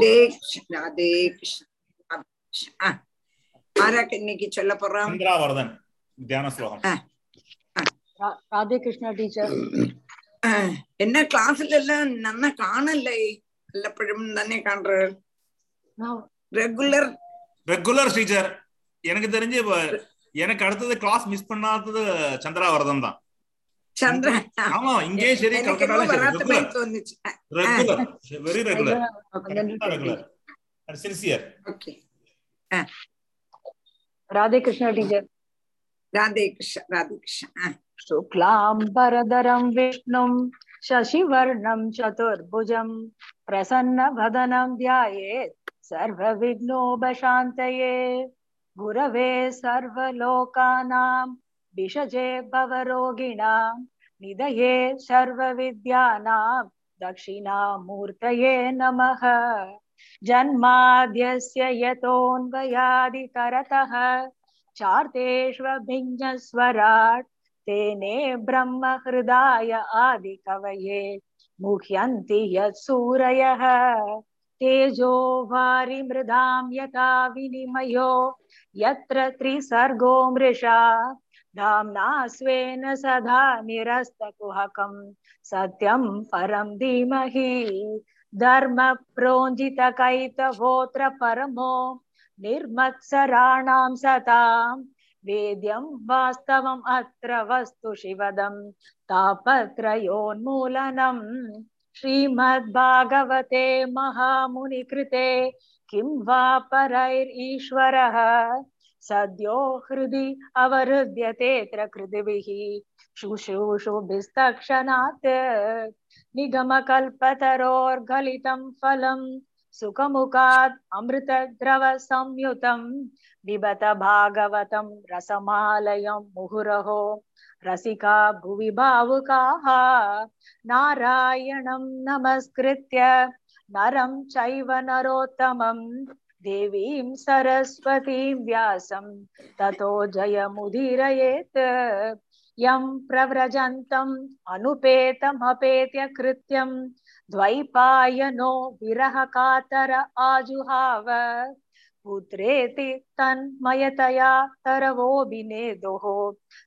ராதே கிருஷ்ண ராதே கிருஷ்ண ராதே கிருஷ்ண. ஆ. ஆராக்கு இன்னைக்கு சொல்ல போறோம்? சந்திராவர்தன் தியான ஸ்லோகம். Krishna teacher. ஆ, என்ன கிளாஸ்ல எல்லாம் நன்னா காணலை? எல்லப்பழும் தானே காண்ற? Now, ரெகுலர் ரெகுலர் டீச்சர் எனக்கு தெரிஞ்சு இப்ப எனக்கு அடுத்தது கிளாஸ் மிஸ் பண்ணாதது சந்திராவர்தன் தான். சந்திரன் ஆமா இங்கேயும் சரி எனக்கு என்னமோ கல்கட்டாலும் சரி வராத ரெகுலர் மாதிரி தோணுச்சு regular very I regular don't know. Regular sincere okay Radhe Krishna teacher. Radhe Krishna Radhe Krishna ஆ. शुक्लाम्बरधरं विष्णुं शशिवर्णं चतुर्भुजं प्रसन्नवदनं ध्यायेत् सर्वविघ्नोपशान्तये गुरवे सर्वलोकानां विषजे भवरोगिणां निधये सर्वविद्यानां दक्षिणामूर्तये नमः। जन्माद्यस्य यतोऽन्वयादितरतः चार्तेष्वभिज्ञस्वराट् तेने ब्रह्महृदाय आदिकवये मुह्यन्ति यत्सूरयः। तेजो वारिमृदां यथा विनिमयो यत्र त्रिसर्गो मृषा धाम्ना स्वेन सदा निरस्तकुहकं। सत्यं परं धीमहि। धर्मप्रोञ्जितकैतवोऽत्र परमो। निर्मत्सराणां सतां। वेद्यं वास्तवम् अत्र वस्तु शिवदं। तापत्रयोन्मूलनम् श्रीमद्भागवते महामुनिकृते। किं वा परैरीश्वरः सद्यो हृदि अवरुध्यतेऽत्र कृदिभिः शुशूषुभिस्तक्षणात् निगमकल्पतरोर्गलितं फलं सुखमुखात् अमृतद्रवसंयुतं पिबत भागवतं रसमालयं मुहुरहो। रसिका भुवि भावुकाः, नारायणं नमस्कृत्य नरं चैव नरोत्तमं देवीं सरस्वतीं व्यासं ततो जयमुदीरयेत्। यं प्रव्रजन्तम् अनुपेतमपेत्य कृत्यं द्वैपायनो विरहकातर आजुहाव। पुत्रेति तन्मयतया तरवोऽभिनेदोः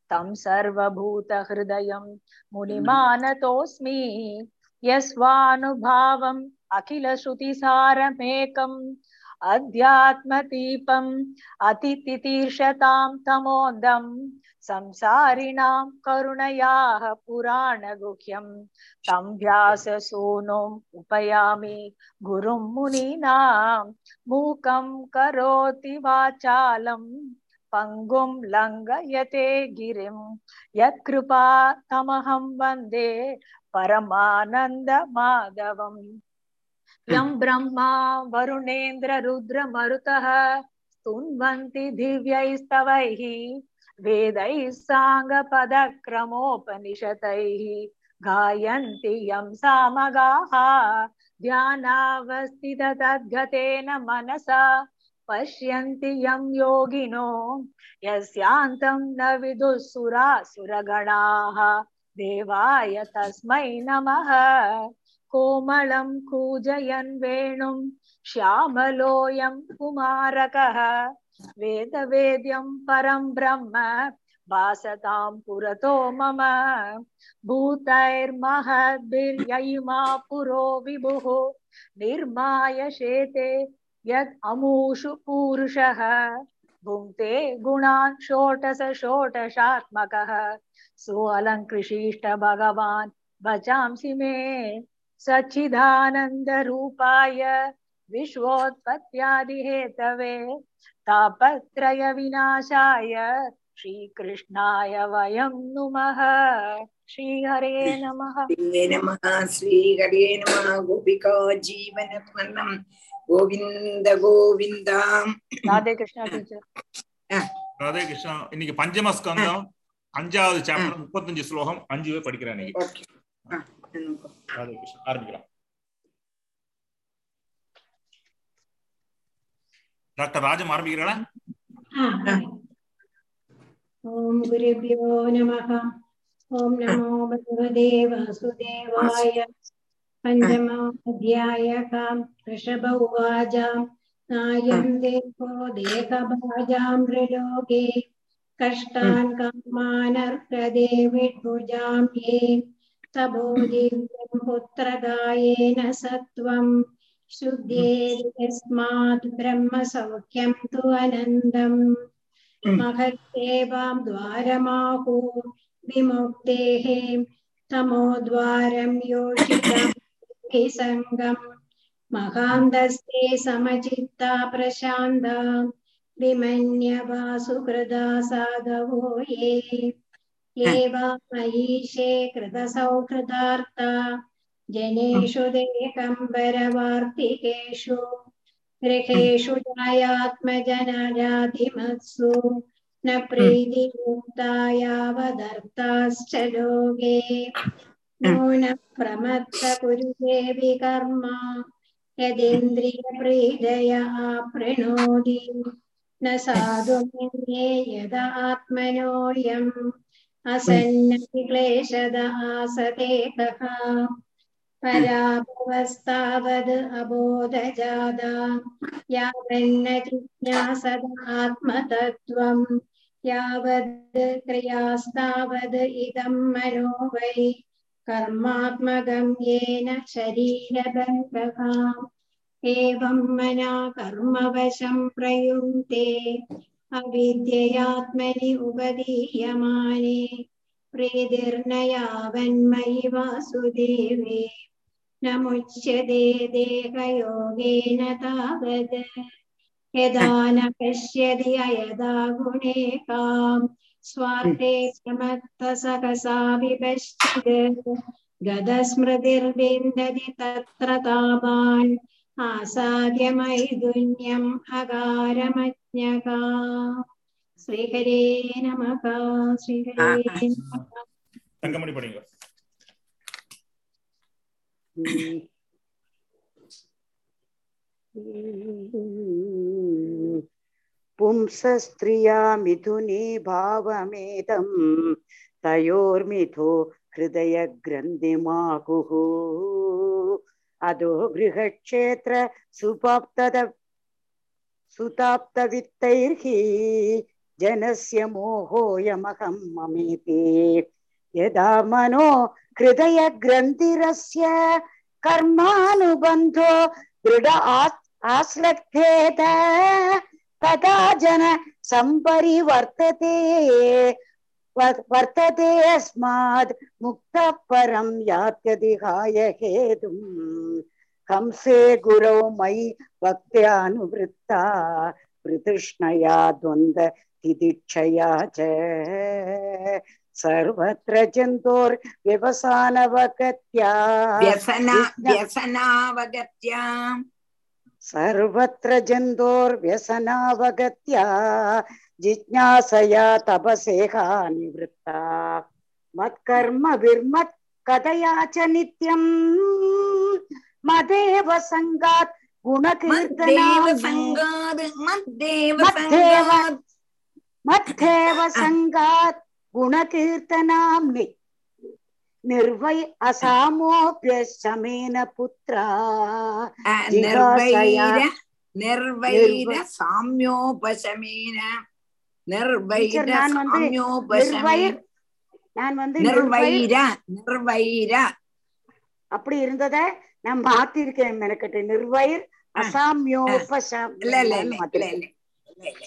तं सर्वभूतहृदयं मुनिमानतोऽस्मि। यस्वानुभावम् अखिलश्रुतिसारमेकम् अध्यात्मदीपम् अतितितीर्षतां तमोदम् संसारिणां करुणयाः पुराणगुह्यं तं व्याससूनुम् उपयामि गुरुं मुनीनां मूकं करोति वाचालं पङ्गुं लङ्घयते गिरिं यत्कृपा तमहं वन्दे परमानन्दमाधवम् यं ब्रह्मा वरुणेन्द्ररुद्रमरुतः स्तुन्वन्ति दिव्यैस्तवैः, वेदैः साङ्गपदक्रमोपनिषदैः गायन्ति यं सामगाः ध्यानावस्थिततद्गतेन मनसा, पश्यन्ति यं योगिनो, यस्यान्तं न विदुःसुरासुरगणाः देवाय तस्मै नमः। कोमलं कूजयन् वेणुं श्यामलोऽयं कुमारकः। वेदवेद्यं परं ब्रह्म भासतां पुरतो मम। भूतैर्महद्भिर्ययिमा पुरो विभुः, निर्माय शेते यद् अमूषु पूरुषः। भुङ्क्ते गुणान् षोडश षोडशात्मकः। सोऽलङ्कृशिष्ट भगवान्, भजांसि मे। सच्चिदानन्दरूपाय विश्वोत्पत्त्यादिहेतवे तापत्रयविनाशाय श्रीकृष्णाय वयं नुमः। श्रीहरे नमः। नमः। श्रीहरे नमः। गोपिका जीवनस्मरणं கோவிந்த கோவிந்தா ராதே கிருஷ்ணா ராதே கிருஷ்ணா இன்னைக்கு பஞ்சம ஸ்கந்தம் அஞ்சாவது சாப்டர் முப்பத்தஞ்சு ஸ்லோகம் அஞ்சுவே படிக்கிறேன் இன்னைக்கு. राधे कृष्ण आरंभ ಡಾಕ್ಟರ್ ರಾಜ ಮಾರ್ಮಿಗಿರಣ ಓಂ ಗುರುಭ್ಯೋ ನಮಃ ಓಂ ನಮೋ ಭಗವದೇ ವಾಸುದೇವಾಯ ಪಂಚಮಾಧ್ಯಾಯ ಋಷಭ ಉವಾಚ ನಾಯಂ ದೇಹೋ ದೇಹಭಾಜಾಂ ಮೃಲೋಕೆ ಕಷ್ಟಾನ್ ಕಾಮಾನರ್ಕದೆ ವಿಭುಜಾಂ ಯೇ तपोदिव्यं पुत्रदायेन सत्वं शुद्धेति यस्मात् ब्रह्मसौख्यं तु अनन्दम्। महत्सेवां द्वारमाहु विमुक्तेः। तमोद्वारं योषितं सङ्गम्। महान्तस्ते समचित्ता प्रशान्ता। साधवो ये। एवामयीशे कृतसौहृदार्ता जनेषु देकम्बरवार्तिकेषु गृहेषु न प्रीतियुक्ता यावदर्थाश्च लोके। नूनं प्रमत्त कुरुते विकर्मा यदिन्द्रियप्रीतया प्रणोति। न साधु यद आत्मनोऽयम्। असन्नक्लेशद आसते कः पराभवस्तावद् अबोधजादा। यावन्न जिज्ञासद यावद् क्रियास्तावद् मनो वै, कर्मात्मकं येन शरीरबन्धः एवं मना कर्मवशं प्रयुङ्क्ते अविद्ययात्मनि उपदीयमाने प्रीतिर्न यावन्मयि वासुदेवे न देहयोगेन तावद् यदा न पश्यति अयदा गुणे काम् स्वार्थे प्रमत्तसहसा विपश्चित्। गतस्मृतिर्विन्दति तत्र तामान् आसाद्यमैदुन्यम् अकारमज्ञका श्रीहरे नमः श्रीहरे नमः தங்கமணி படிங்க पुंसस्त्रिया मिथुने भावमेतं तयोर्मिथो हृदयग्रन्थिमाहुः अधो गृहक्षेत्र सुपाप्तद सुताप्तवित्तैर्हि जनस्य मोहोऽयमहं ममेति यदा मनो हृदयग्रन्थिरस्य कर्मानुबन्धो दृढ आस् आश्लक्ष्येत तदा जन सम्परिवर्तते व- वर्तते अस्मात् मुक्तः परं यात्यधिहाय हेतुम् हंसे गुरौ मयि भक्त्यानुवृत्ता प्रतृष्णया द्वन्द्व तितिक्षया च सर्वत्र जन्तोर्व्यवसानवगत्या व्यसना विज्ञा- व्यसनावगत्या सर्वत्र जन्तोर्व्यसनावगत्या जिज्ञासया तपसेहा निवृत्ता मत्कर्म विर्मत् कथया च नित्यम् मदेव सङ्गात् मद्देव गुणकीर्तनाम् सङ्गात् मद्देव मद्देव सङ्गात् मद्धेव सङ्गात् गुणकीर्तनाम्नि निर्वै असामोऽप्यशमेन पुत्रा अ, जिज्ञासया निर्वैर निर्वैर निर्व- साम्योपशमेन निर्वैर டீச்சர், நான் வந்து சாமியோபசமேன நிர்வயிர் நான் வந்து நிர்வயிர் நிர்வைர நிர்வைர அப்படி இருந்தத நான் மாத்திருக்கேன் மெனக்கட்டு. நிர்வயிர் அசாமியோபசம்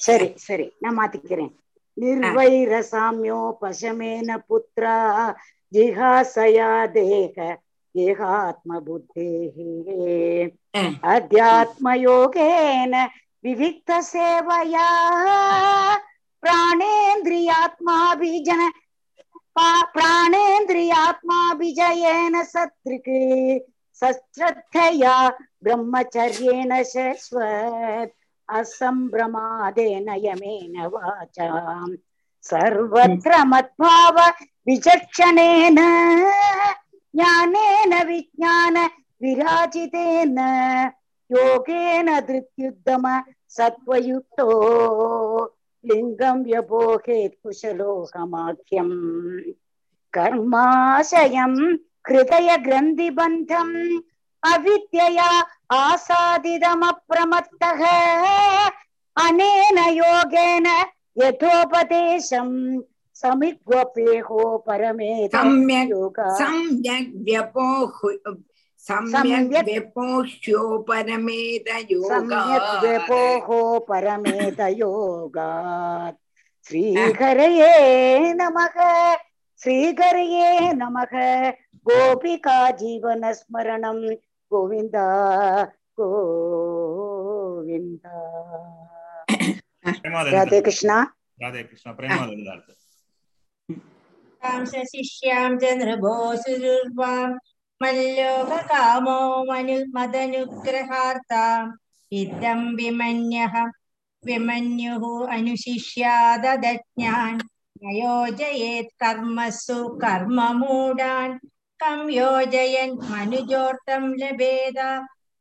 சரி சரி. நான் மாத்திக்கிறேன். நிர்வைர சாமியோ பசமேன புத்திரா ஜிஹாசயா தேக தேகாத்ம புத்தேஹே அத்தியாத்மயோகேன விவிக்த சேவையா பிராணேந்திரியாத்மாபிஜன பிராணேந்திரியாத்மாபிஜயேன சத்ருக்கு सश्रद्धया ब्रह्मचर्येण शश्वत् असम्भ्रमादेन यमेन वाचाम् सर्वत्र मद्भाव विचक्षणेन ज्ञानेन विज्ञान विराजितेन योगेन धृत्युद्दम सत्त्वयुक्तो लिङ्गं व्यबोहेत् कुशलोहमाख्यम् कर्माशयं हृदय ग्रन्थिबन्धम् अविद्यया आसादिदमप्रमत्तः। अनेन योगेन यथोपदेशम् समिग्वपेहो परमे सम्यग् व्यपोः सम्यग्व्यपोह्यो श्रीहरये नमः। श्रीहरये नमः। गोपिका जीवन स्मरण गोविंद गोविंद राधे कृष्ण राधे कृष्ण प्रेम शिष्याम चंद्रभोसुर्वाम मल्लोक कामो मनु मदनुग्रहार्ता इदं विमन्यः विमन्युः अनुशिष्यादज्ञान् नयोजयेत् कर्मसु कर्ममूढान्। कं योजयन् मनुजोर्तं लभेद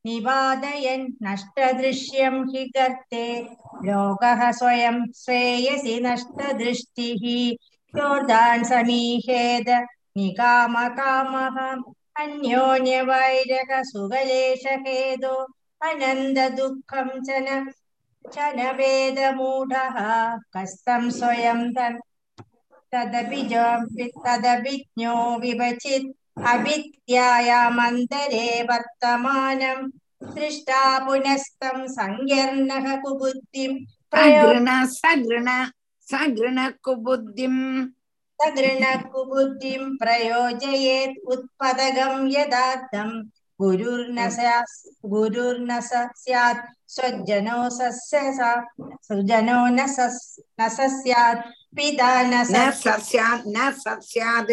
निवादयन् नष्टदृश्यं हि गर्ते लोकः स्वयं श्रेयसि नष्टदृष्टिः योर्दान् समीहेद निकामकामः अन्योन्यवैरः सुगलेशहेदो अनन्ददुःखं च न च न वेदमूढः कस्तं स्वयं तन् तदपि जो- तदभिज्ञो विवचित् अविद्यायामन्तरे वर्तमानं दृष्टा पुनस्तं सङ्ग्यर्णः कुबुद्धिं प्रयो सगृण सगृण सगृण कुबुद्धिम् सगृणकुबुद्धिं प्रयोजयेत् उत्पदगं यदार्थं गुरुर्न स्यात् गुरुर्न स स्यात् स्वजनो सस्य सा सुजनो न सस्- न स स्यात् पिता न न स सस्यात् न सस्यात्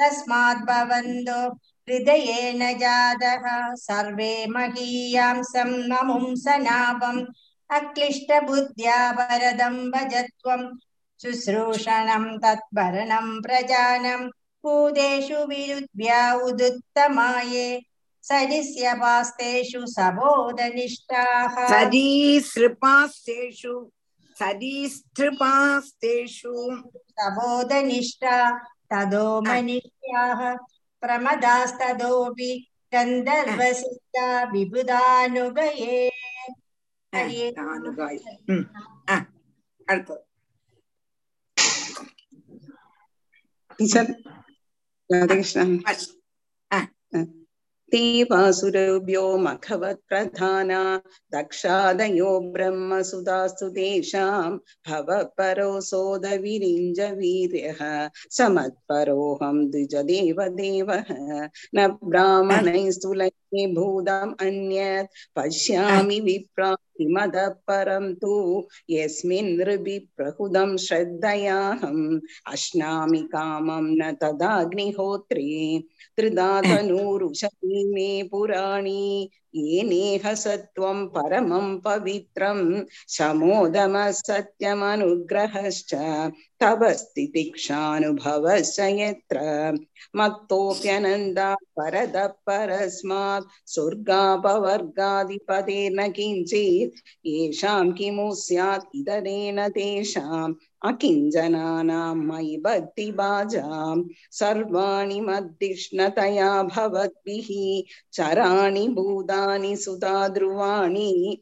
तस्मात् भवन्तो हृदयेन जातः सर्वे महीयां सं नमुं सनापम् अक्लिष्टबुद्ध्या वरदं भजत्वं शुश्रूषणं तत्भरणं प्रजानं भूतेषु विरुद्ध्या उदुत्तमाये सरिस्यपास्तेषु सबोधनिष्ठाः सरीसृपास्तेषु सरीसृपास्तेषु सबोधनिष्ठा तदो मनिष्याः प्रमदास्तदोऽपि गन्धर्वसिद्धा विबुधानुगये அடுத்தது சார் ராதகிருஷ்ணன் வாசி. ते वासुरभ्यो मखवत्प्रधाना दक्षादयो ब्रह्मसुधास्तु तेषां भवपरो सोदविरिञ्ज वीर्यः समत्परोऽहं द्विजदेवदेवः न ब्राह्मणैस्तु लये भूतम् अन्यत् पश्यामि विप्रा किमतः परं तु यस्मिन् नृभि प्रहुदं श्रद्धयाहम्। अश्नामि कामं न तदाग्निहोत्रे। त्रिदातनूरुषती मे पुराणी। येनेह सत्त्वं परमं पवित्रं। शमोदमः सत्यमनुग्रहश्च तव स्थितिक्षानुभवश्च यत्र मत्तोऽप्यनन्दा परतः परस्मात्, स्वर्गापवर्गाधिपतेर्न किञ्चित्। येषां किमु स्यात् तेषाम्। अकिञ्जनानां मयि भक्तिभाजां सर्वाणि मद्दिष्णतया भवद्भिः। चराणि, भूतानि सुधा ध्रुवाणि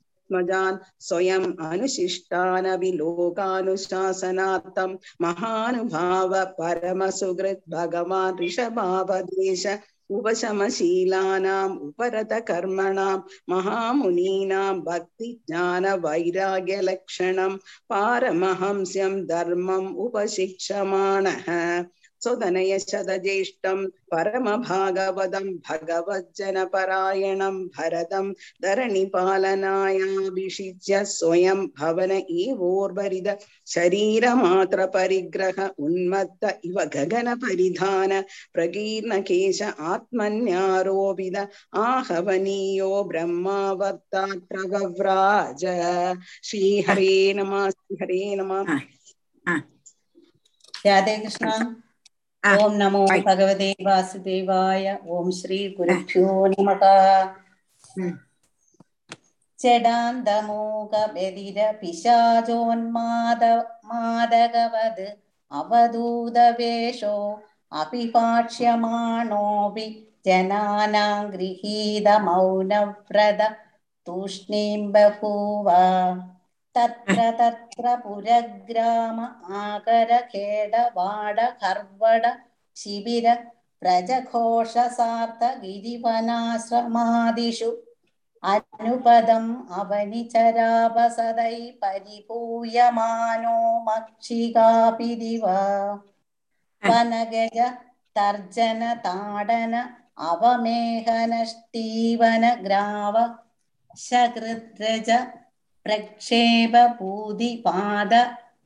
ആത്മജാൻ സ്വയം അനുശിഷ്ടാനവിലോകാനുശാസനാത്തം മഹാനുഭാവ പരമസുഹൃത് ഭഗവാൻ ഋഷഭാവദേശ ഉപശമശീലാനാം ഉപരത കർമ്മണാം മഹാമുനീനാം ഭക്തി ജ്ഞാന വൈരാഗ്യ ലക്ഷണം പാരമഹംസ്യം ധർമ്മം ഉപശിക്ഷമാണ सुदनयशतज्येष्ठम् परमभागवदम् भगवज्जनपरायणम् भरतम् धरणिपालनायाभिषिच्य स्वयम् भवन एवोर्वरिद शरीरमात्रपरिग्रह उन्मत्त इव गगनपरिधान प्रकीर्णकेश आत्मन्यारोपित आहवनीयो ब्रह्मावर्तात्रगव्राज श्रीहरे नमः श्रीहरे नमः राधे कृष्ण ஓம் நமோ பகவதே வாசுதேவாய. ஓம் ஸ்ரீ குருப்பியோ நமக. ஜடாந்தமூகபெதிர பிசாஜோன்மாத மாதகவது அவதூதவேஷோ அபிபாட்சியமானோபி ஜனானாம் கிரகீத மௌனவிரத தூஷ்ணீம் பகூவா तत्र तत्र पुरग्राम आकरखेडवाडकर्वड शिबिर प्रजघोषसार्थगिरिवनाश्रमादिषु अनुपदम् अवनिचरापसदै परिपूयमानो मक्षिकापिरिव वनगज तर्जन ताडन अवमेहनष्टीवन ग्राव शकृद्रज प्रक्षेपपूदिपाद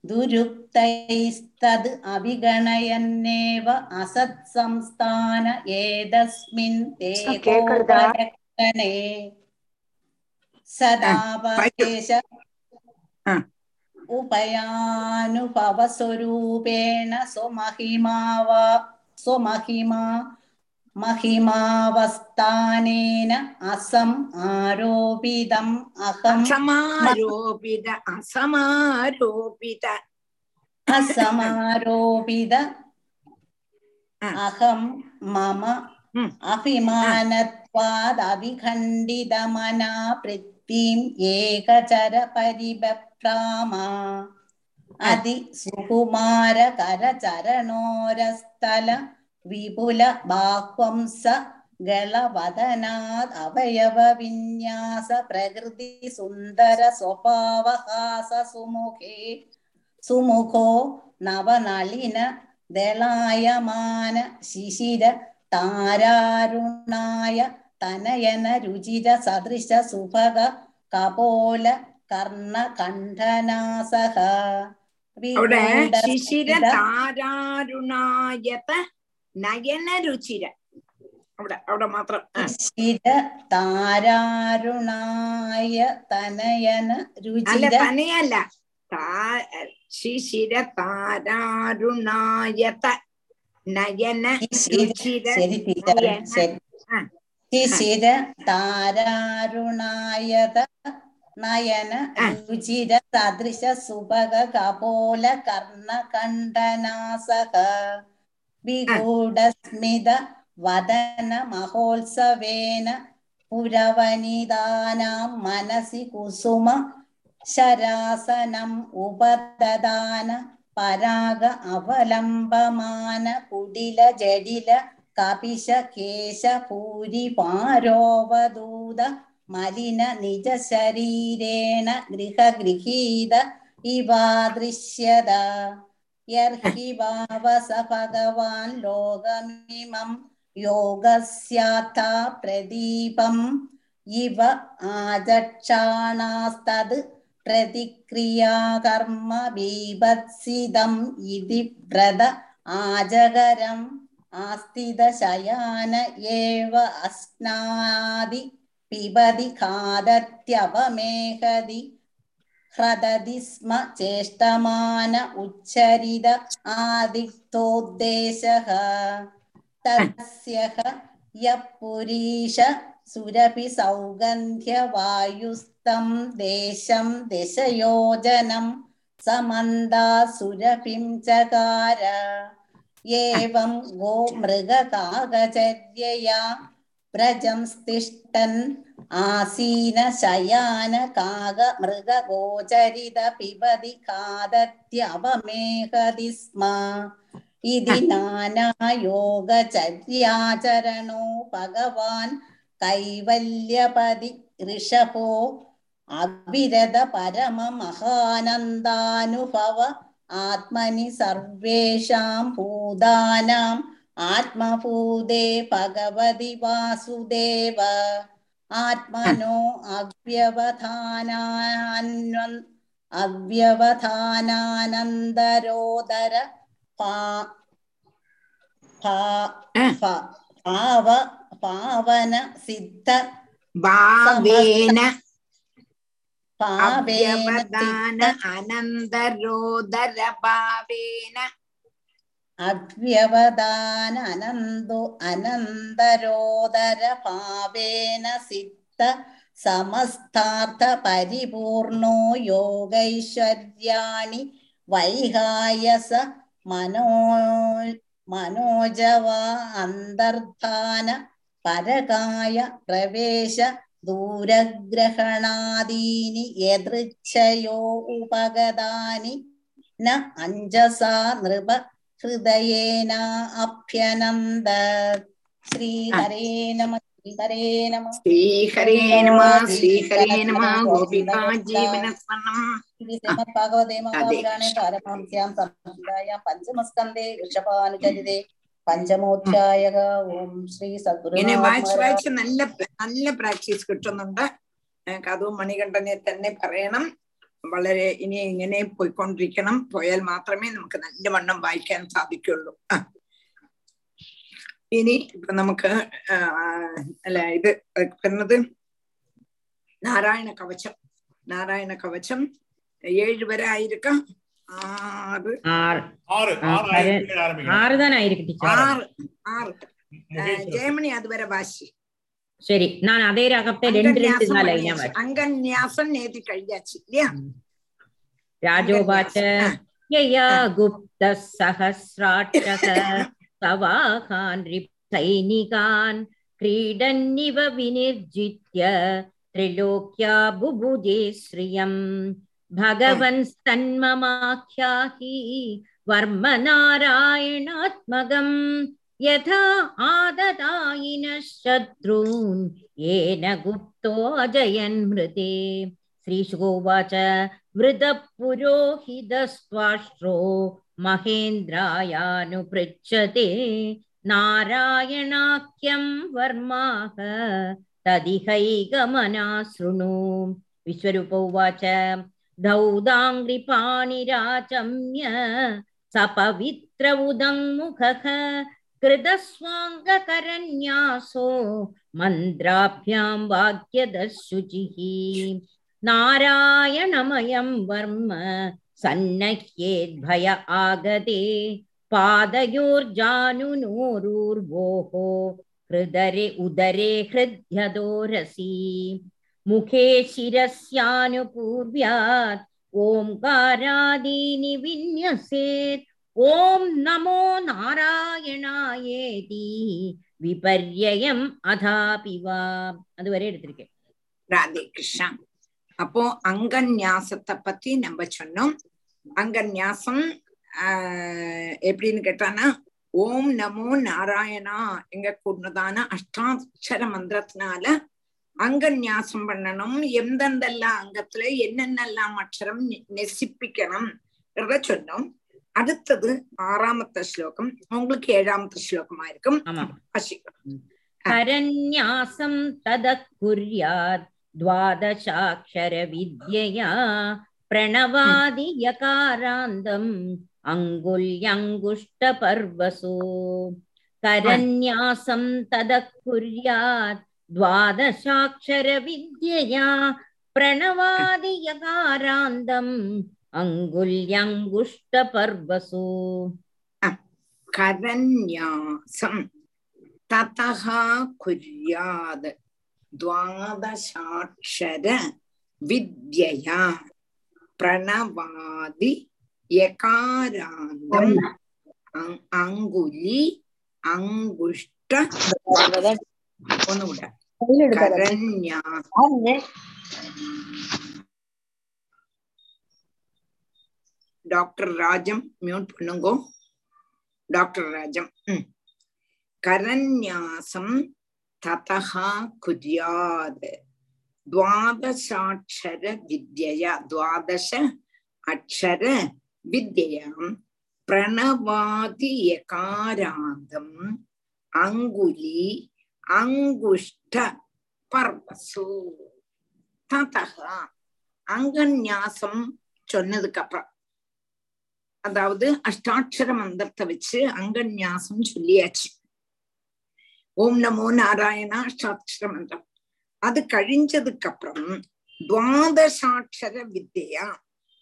दुरुक्तैस्तद् अभिगणयन्नेव असत्संस्थान एतस्मिन् ते कोपरक्षणे सदापदेश उपयानुभवस्वरूपेण स्वमहिमा वा स्वमहिमा महिमावस्थानेन असम् आरोपितम् अहम् असमारोपित असमारोपित असमारोपित अहं मम अभिमानत्वादविखण्डितमना एकचर एकचरपरिभ्रामा अधि सुकुमारकरचरणोरस्थल വിപുല ബാഹ്വംസ ഗളവദനാദ് അവയവ വിന്യാസ പ്രകൃതി സുന്ദര സ്വഭാവഹാസ സുമുഖേ സുമുഖോ നവനളിന ദളായമാന ശിശിര താരാരുണായ തനയന രുചിര സദൃശ സുഭഗ കപോല കർണ കണ്ഠനാസഹ അവിടെ ശിശിര താരാരുണായത നയന രുചിര അവിടെ അവിടെ മാത്രം ആ. ശിര താരാരുണായ തനയന അല്ല രുചിര തനെയല്ല താ- ശിശിര താരാരുണായത നയന ശിശിര രുചിര ശരി ടീച്ചർ നയന. ശരി ആ. ശിശിര താരാരുണായത നയന ആ. രുചിര സദൃശ സുഭഗ കപോല കർണ കണ്ഠനാസക വിഗൂഢസ്മിത വദന മഹോത്സവേന പുരവനിതാനാം മനസി കുസുമ ശരാസനം ഉപദദാന പരാഗ അവലംബമാന കുടില ജഡില കപിശ കേശ പൂരി പാരോവദൂത മലിന നിജ ശരീരേണ ഗൃഹഗൃഹീത ഇവാദൃശ്യത യർഹി यर्हि वावस भगवान् लोकमिमं योगस्याथा प्रदीपम् इव आचक्षाणास्तद् प्रतिक्रियाकर्म बीभत्सिदम् इति व्रत आजगरम् आस्थितशयान एव अस्नादि पिबति खादत्यवमेहदि ह्रदधिस्म चेष्टमान उच्चरित आदिक्तोद्देशः तस्यः यः पुरीश सुरपि सौगन्ध्यवायुस्तं देशं दशयोजनं समन्दासुरपिं चकार एवं गोमृगकागचर्यया व्रजं तिष्ठन् आसीन शयान काग मृग गोचरित पिबति खादत्यवमेहति स्म इति नानायोगचर्याचरणो भगवान् कैवल्यपदि ऋषभो अविरत परममहानन्दानुभव आत्मनि सर्वेषां भूतानाम् आत्मभूते भगवति वासुदेव आत्मनो अव्यवधानान्वन् अव्यवधानानन्दरोदर पाव पावन सिद्ध भावेन पावेन अनन्दरोदर भावेन अव्यवदाननन्दो अनन्तरोदरभावेन सिद्ध समस्तार्थपरिपूर्णो योगैश्वर्याणि वैहायस मनो मनोजवा अन्तर्धान परकाय प्रवेश दूरग्रहणादीनि यदृच्छयो उपगतानि न अञ्जसा नृप हृदयेन अभ्यनन्द श्रीहरे नमः श्रीहरे नमः ശ്രീഹരേ നമ ശ്രീഹരേ നമ ഗോപികാ ജീവനസ്മരണം श्रीश्रीमद्भागवते हरे महापुराणे कृष्ण पारमहंस्यां संहितायां पञ्चमस्कन्धे वृषभानुचरिते पञ्चमोऽध्यायः ॐ श्री ഇങ്ങനെ വായിച്ച് सद्गुरुनाथ വായിച്ച് നല്ല നല്ല പ്രാക്ടീസ് കിട്ടുന്നുണ്ട് ഞങ്ങൾക്ക് അതും മണികണ്ഠനെ തന്നെ പറയണം വളരെ ഇനി ഇങ്ങനെ പോയിക്കൊണ്ടിരിക്കണം. പോയാൽ മാത്രമേ നമുക്ക് നല്ല വണ്ണം വായിക്കാൻ സാധിക്കുള്ളൂ. ഇനി ഇപ്പൊ നമുക്ക് അല്ല ഇത് പറഞ്ഞത് നാരായണ കവചം. നാരായണ കവചം ഏഴ് വരെ ആറ്. ആറ്. ആറ്. ആറ് ജയമണി അതുവരെ വാശി. ஆரம்பிக்கணும் ஆறு தானே ஆயிருக்கு டீச்சர் ஆறு ஆறு ஆ, முகேஷ் ஜெயமணி அது வரை வாசி சரி நான் அதே ரகத்தை ரெண்டு ரெண்டு அங்கன்யாசம் தான் லைனா பண்ணியாச்சு. வச்சு அங்கன்யாசம் यथा आददायिनः शत्रून् येन गुप्तो मृते श्रीशुकोवाच वृतपुरोहितस्त्वाष्ट्रो महेन्द्रायानुपृच्छते नारायणाख्यं वर्माः तदिहैगमना शृणु विश्वरूप उवाच धौदाङ्घ्रिपाणिराचम्य स पवित्र उदङ्मुखः कृतस्वाङ्गकरन्यासो मन्द्राभ्यां वाक्यदः नारायणमयं वर्म सन्नह्येद्भय आगते पादयोर्जानुनोरूर्वोः हृदरे उदरे हृद्यदोरसि मुखे शिरस्यानुपूर्व्यात् ओङ्कारादीनि विन्यसेत् ஓம் நமோ நாராயணாயேதி. விபர்யம் அதாபிவா அதுவரை எடுத்திருக்கேன். ராதே கிருஷ்ணா. அப்போ அங்கன்யாசத்தை பத்தி நம்ம சொன்னோம். அங்கன்யாசம் எப்படின்னு கேட்டானா ஓம் நமோ நாராயணா எங்க கூடதான அஷ்டாட்சர மந்திரத்தினால அங்கன்யாசம் பண்ணணும். எந்தெந்தெல்லாம் அங்கத்துல என்னென்னலாம் அக்ஷரம் நெசிப்பிக்கணும் சொன்னோம். அடுத்தது ஆறாமத்த ஸ்லோகம். உங்களுக்கு ஏழாமத்த ஸ்லோகமா இருக்கும். ஹரநியாசம் தத குர்யாத் துவாதசாட்சர வித்யா பிரணவாதி யகாராந்தம் அங்குல்யங்குஷ்ட பர்வசோ கரநியாசம் தத குர்யாத் துவாதசாட்சர வித்யா பிரணவாதி யகாராந்தம் अङ्गुल्यङ्गुष्टपर्वसु करन्यासं ततः कुर्याद् द्वादशाक्षर विद्यया प्रणवादि यकारान्तम् அங்குலி அங்குஷ்ட ஒன்னு விட கரண்யா டாக்டர் ராஜம் மியூட் பண்ணுங்கோ. டாக்டர் ராஜம் கரன்யாசம் ததா குர்யாத் துவாதசாட்சர வித்யா துவாதச அக்ஷர வித்யாம் பிரணவாதி யகாராந்தம் அங்குலி அங்குஷ்ட பர்வசு. ததா அங்கன்யாசம் சொன்னதுக்கு அதாவது அஷ்டாட்சர மந்திரத்தை வச்சு அங்கன்யாசம் சொல்லியாச்சு. ஓம் நமோ நாராயணா அஷ்டாட்சர மந்திரம். அது கழிஞ்சதுக்கு அப்புறம் துவாதசாட்சர வித்தியா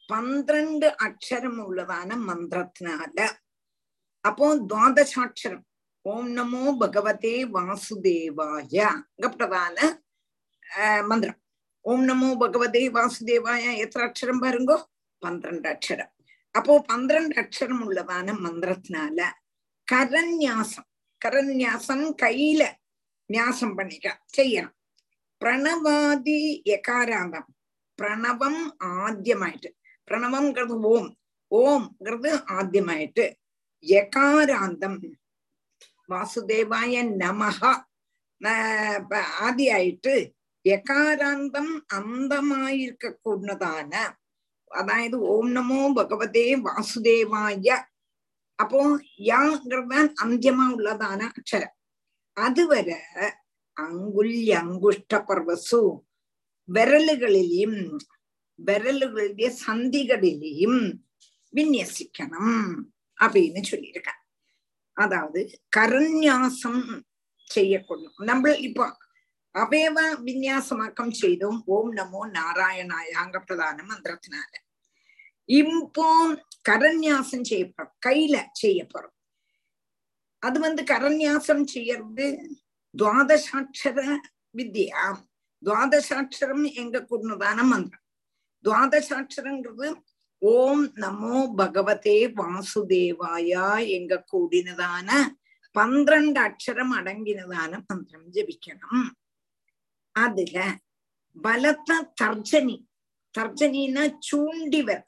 பன்னிரண்டு அக்ஷரம் உள்ளதான மந்திரத்தினால அப்போ துவாதசாட்சரம் ஓம் நமோ பகவதே வாசுதேவாய அங்க பிரதான மந்திரம். ஓம் நமோ பகவதே வாசுதேவாய எத்தனை அக்ஷரம் பாருங்கோ? பன்னிரண்டு அக்ஷரம். അപ്പോ പന്ത്രണ്ട് അക്ഷരമുള്ളതാണ് മന്ത്രത്തിനാല് കരന്യാസം കരന്യാസം കയ്യില് ന്യാസം പണിക്ക ചെയ്യണം പ്രണവാദി യകാരാന്തം പ്രണവം ആദ്യമായിട്ട് പ്രണവം കൃത് ഓം ഓം കൃത് ആദ്യമായിട്ട് യകാരാന്തം വാസുദേവായ നമഹ ആദ്യമായിട്ട് யகாராந்தம் அந்தமாயிருக்க கூடதான அதாவது ஓம் நமோ பகவதே வாசுதேவாய அப்போ யாங்கிறதான் அந்தியமா உள்ளதான அக்ஷரம் அதுவரை அங்குல்ய அங்குஷ்ட பர்வசு விரலுகளிலும் விரலுகளுடைய சந்திகளிலையும் விநியசிக்கணும் அப்படின்னு சொல்லியிருக்க அதாவது கரன்யாசம் செய்யக்கூடும் நம்ம இப்போ അവയവ വിന്യാസമാക്കം ചെയ്തും ഓം നമോ നാരായണായാങ്ക പ്രധാന മന്ത്രത്തിനാല് ഇപ്പോ കരന്യാസം ചെയ്യപ്പെടും കയ്യില ചെയ്യപ്പെടും അത് വന്ന് കരന്യാസം ചെയ്യരുത് ദ്വാദശാക്ഷര വിദ്യ துவாதசாட்சரம் எங்க கூடதான മന്ത്രം ദ്വാദശാക്ഷരം ஓம் நமோ பகவதே வாசுதேவாயா எங்க கூடினதான പന്ത്രണ്ട് അക്ഷരം അടങ്ങിനതാണ് മന്ത്രം ജപിക്കണം அதுல பலத்த தர்ஜனி. தர்ஜனின்னா சூண்டி விரல்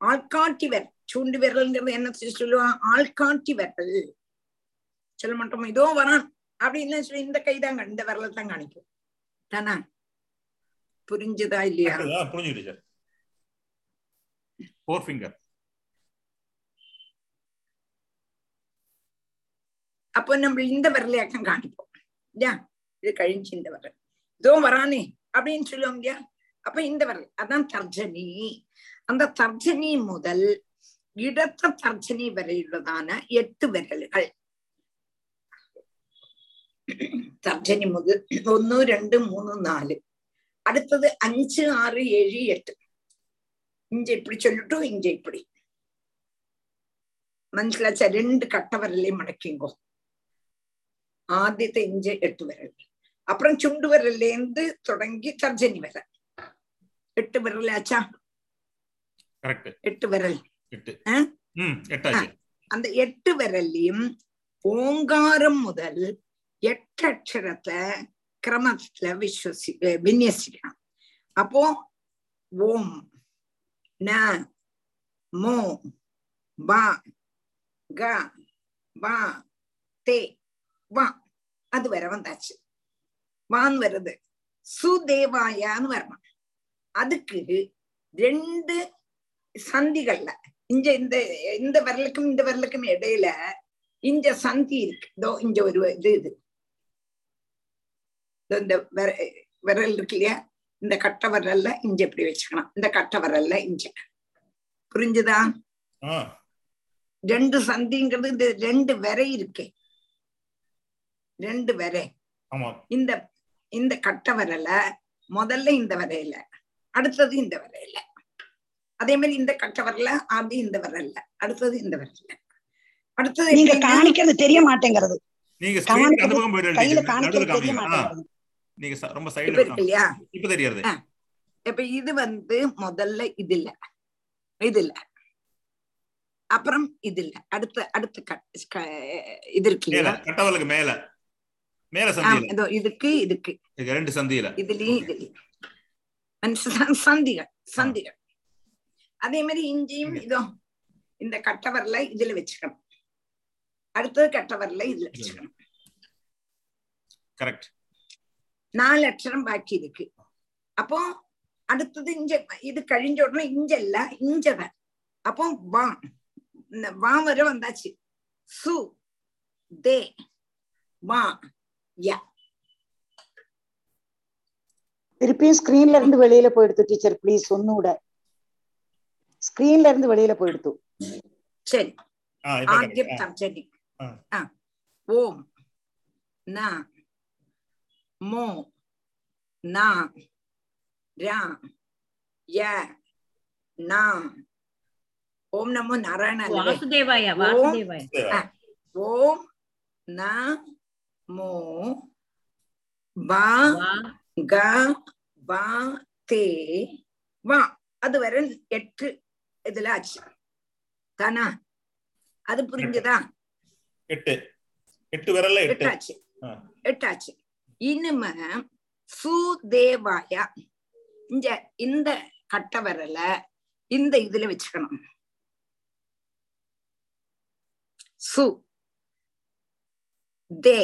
ஆள்காட்டி விரல் சூண்டி விரல்ங்கிறது என்ன சொல்லுவான் ஆள்காட்டி விரல் சொல்ல மாட்டோம்? இதோ வரான். அப்படின்னு சொல்லி இந்த கைதான் இந்த விரலை தான் காணிக்கும். தானா? புரிஞ்சுதா இல்லையா? புரிஞ்சுக்கிட்டு ஃபோர் ஃபிங்கர் அப்போ நம்ம இந்த விரலையாக்கம் காணிப்போம். இல்லையா? இது கழிஞ்சு இந்த விரல். இதோ வரானே அப்படின்னு சொல்லுவோம் இல்லையா அப்ப இந்த விரல் அதான் தர்ஜனி அந்த தர்ஜனி முதல் இடத்த தர்ஜனி வரையுள்ளதான எட்டு விரல்கள் தர்ஜனி முதல் ஒன்னு ரெண்டு மூணு நாலு அடுத்தது அஞ்சு ஆறு ஏழு எட்டு இங்க இப்படி சொல்லிட்டும் இங்க இப்படி മനസ്സിലാച്ച രണ്ട് കട്ട വിരലേ മടക്കിങ്കോ ആദ്യത്തെ ഇഞ്ച് എട്ട് വിരൽ அப்புறம் சுண்டு விரல்லேருந்து தொடங்கி தர்ஜனி விரல். எட்டு விரல் ஆச்சா? எட்டு விரல். அந்த எட்டு விரல்லையும் ஓங்காரம் முதல் எட்டு அக்ஷரத்தை கிரமத்துல விஸ்வசி விநியசிக்கணும் அப்போ ஓம் ந மோ பா க பா தே வா. அது வர வந்தாச்சு. வான் வருது. சுதேவாயான்னு வரணும். அதுக்கு ரெண்டு சந்திகள்ல இங்க இந்த இந்த விரலுக்கும் இந்த விரலுக்கும் இடையில இங்க சந்தி இருக்கு. இதோ இங்க ஒரு இது இது. இந்த விர- விரல் இருக்கு இல்லையா? இந்த கட்டை விரல்ல இங்க இப்படி வச்சுக்கணும். இந்த கட்டை விரல்ல இங்க புரிஞ்சுதா? ரெண்டு சந்திங்கிறது இந்த ரெண்டு விரை இருக்கே. ரெண்டு விரை. இந்த இந்த கட்டை விரல முதல்ல இந்த விரையில அடுத்தது இந்த விரையில அதே மாதிரி இந்த கட்டை விரல ஆதி இந்த விரல்ல அடுத்தது இந்த விரல்ல. அடுத்தது நீங்க காணிக்கிறது தெரிய மாட்டேங்கிறது. நீங்க காணிக்கிறது கையில தெரிய மாட்டேங்கிறது. நீங்க ரொம்ப இப்ப சைடுல இல்லையா? இப்ப தெரியாது. இப்ப இது வந்து முதல்ல இது இல்ல இது இல்ல அப்புறம் இது இல்ல அடுத்த அடுத்த இது இருக்கு மேல. மேல சந்தியில. இதோ இதுக்கு இதுக்கு. இது ரெண்டு சந்தியில. இதுலயும் சந்திகள் சந்திகள். அதே மாதிரி இங்கேயும் இதோ இந்த கட்டவரில் இதுல வச்சுக்கணும். அடுத்தது கட்டவரில் இதுல வச்சுக்கணும். கரெக்ட் நாலு அக்ஷரம் பாக்கி இருக்கு. அப்போ அடுத்தது இஞ்ச இது கழிஞ்ச உடனே இஞ்சல்ல இஞ்சதான் அப்போ வா. இந்த வா வரை வந்தாச்சு. சு தே வா. யா திருப்பியும் ஸ்கிரீன்ல இருந்து வெளியில போயிடுத்து டீச்சர் ப்ளீஸ் ஒன்னூட ஸ்கிரீன்ல இருந்து வெளியில போயிடுத்து சரி ஆ இப்ப ആദ്യം correct. തർജനി ആ. ആ ഓം ന മോ ന ര യ ന ഓം നമോ നാരായണ അല്ലേ வாசுதேவாய ஓம். வாசுதேவாய ஆ. ഓം ന மோ வா க வா தே வா. அது வர எட்டு இதுல ஆச்சு. தானா? அது புரிஞ்சதா? எட்டு. எட்டு வரல எட்டாச்சு. எட்டாச்சு. இனிம சுதேவாயா இங்க இந்த கட்ட வரல இந்த இதுல வச்சுக்கணும். சு தே.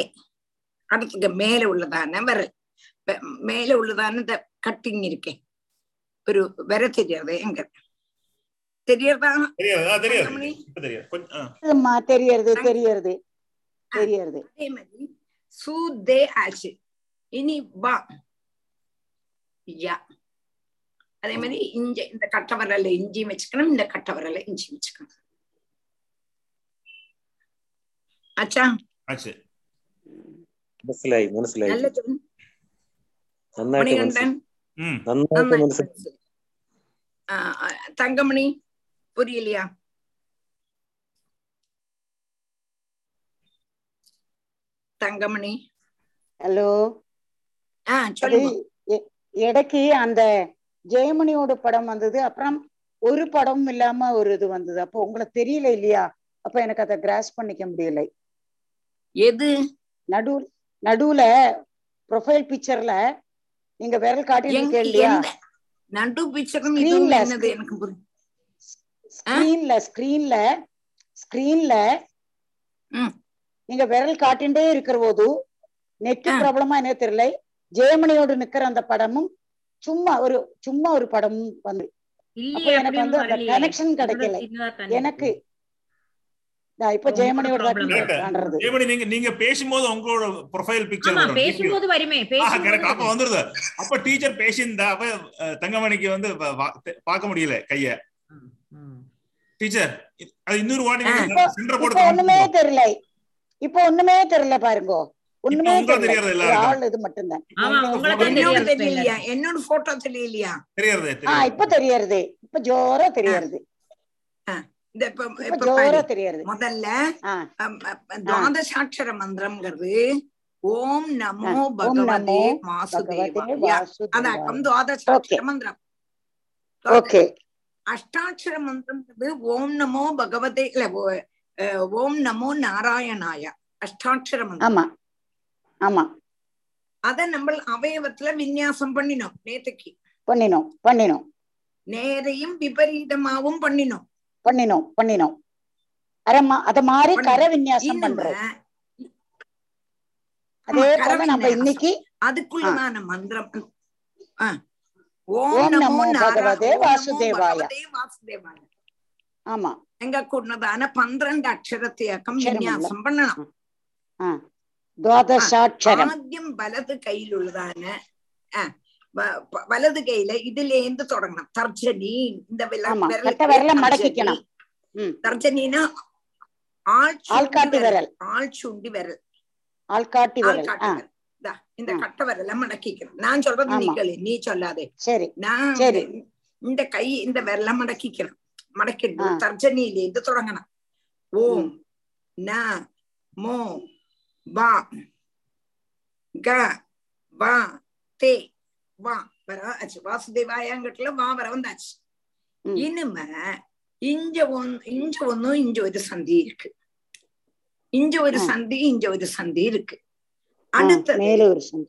அடுத்துக்கு மேல உள்ளதான விரல். மேல உள்ளதான இந்த கட்டிங் இருக்கே. ஒரு விர தெரியாது எங்க தெரியறதா தெரியறது தெரியறது தெரியறது அதே மாதிரி சு தே ஆச்சு. இனி வா. யா. அதே மாதிரி இஞ்ச இந்த கட்ட வரல இஞ்சியும் வச்சுக்கணும் இந்த கட்ட வரல இஞ்சியும் வச்சுக்கணும். ஆச்சா? ஆச்சு. മനസ്സിലായി മനസ്സിലായി നന്നായിട്ട് നന്നായിട്ട് മനസ്സിലായി തങ്കമണി പുരിയില്ല தங்கமணி ஹலோ. இடைக்கு அந்த ஜெயமணியோட படம் வந்தது. அப்புறம் ஒரு படமும் இல்லாம ஒரு இது வந்தது. அப்போ உங்களுக்கு தெரியல இல்லையா? அப்ப எனக்கு அதை கிராஸ் பண்ணிக்க முடியலை. எது? நடுவில் நடுவுல ப்ரொஃபைல் பிக்சர்ல நீங்க விரல் எங்க- இல்லையா நடு பிக்சரும். எனக்கு ஸ்கிரீன்ல ஸ்கிரீன்ல ஸ்கிரீன்ல ம். நீங்க விரல் காட்டிண்டே இருக்கிற போது நெட். ப்ராப்ளமா என்ன தெரியல ஜெயமணியோடு நிக்கிற அந்த படமும் சும்மா ஒரு சும்மா ஒரு படமும் வந்து எனக்கு வந்து அந்த கனெக்ஷன் கிடைக்கல எனக்கு இப்ப ஜெயமணியோட ஜெயமணி நீங்க நீங்க பேசும்போது உங்களோட ப்ரொஃபைல் பிக்சர் வரும். பேசும்போது வருமே அப்ப வந்துருது. அப்ப டீச்சர் பேசியிருந்தா அப்ப தங்கமணிக்கு வந்து பார்க்க முடியல கைய. டீச்சர் அது இன்னொரு வாட்டி சென்டர் போட்டு ஒண்ணுமே. தெரியல. இப்ப ஒண்ணுமே தெரியல பாருங்க. ஒண்ணுமே தெரியறது எல்லாருக்கும். ஆள் இது photo தான் தெரியலையா. என்னோட போட்டோ தெரியலையா? தெரியறது இப்ப தெரியறது இப்ப ஜோரா தெரியறது இந்த இப்ப முதல்ல துவாதசாட்சர மந்திரம்ங்கிறது ஓம் நமோ பகவதே வாசுதேவாய. அதாக்கம் துவாதசாட்சர. மந்திரம். ஓகே. அஷ்டாட்சர மந்திரம்ங்கிறது ஓம் நமோ பகவதே இல்ல ஓம் நமோ நாராயணாய அஷ்டாட்சர மந்திரம். ஆமா. ஆமா. அத நம்ம அவயவத்துல விநியாசம் பண்ணினோம் நேத்துக்கு. பண்ணினோம் பண்ணினோம். நேரையும் விபரீதமாவும் பண்ணினோம். பண்ணினோம் பண்ணினோம். அரமா அத மாதிரி கர விநியாசம் பண்றோம். அதே போல நம்ம இன்னைக்கு அதுக்குள்ள மந்திரம். ஓம் நமோ பகவதே வாசுதேவாய. ஆமா. எங்களுக்கு உன்னதான பன்னிரண்டு அக்ஷரத்தையாக்கம் விநியாசம் பண்ணணும் ஆദ്യം உள்ளதான ஆஹ் வலது கையில இதுல இருந்து தொடங்கணும். தர்ஜனி இந்த விரல் தர்ஜனினா ஆள்காட்டி விரல் ஆள் சுண்டி விரல். ஆள்காட்டி விரல். இந்த கட்ட விரல மடக்கிக்கணும். நான் சொல்றது நீ கேளு நீ சொல்லாதே. சரி. நான் இந்த கை இந்த விரல மடக்கிக்கணும். மடக்கிட்டு தர்ஜனியில இருந்து தொடங்கணும். ஓம் ந மோ வா க வா தே. வா வர ஆச்சு வாசுதேவாயங்கிட்ட வா வர வந்தாச்சு. இனிமே இஞ்ச ஒன் இஞ்ச ஒன்னும் இஞ்ச ஒரு சந்தி இருக்கு. இஞ்ச ஒரு. சந்தி இஞ்ச ஒரு சந்தி இருக்கு. சந்தி.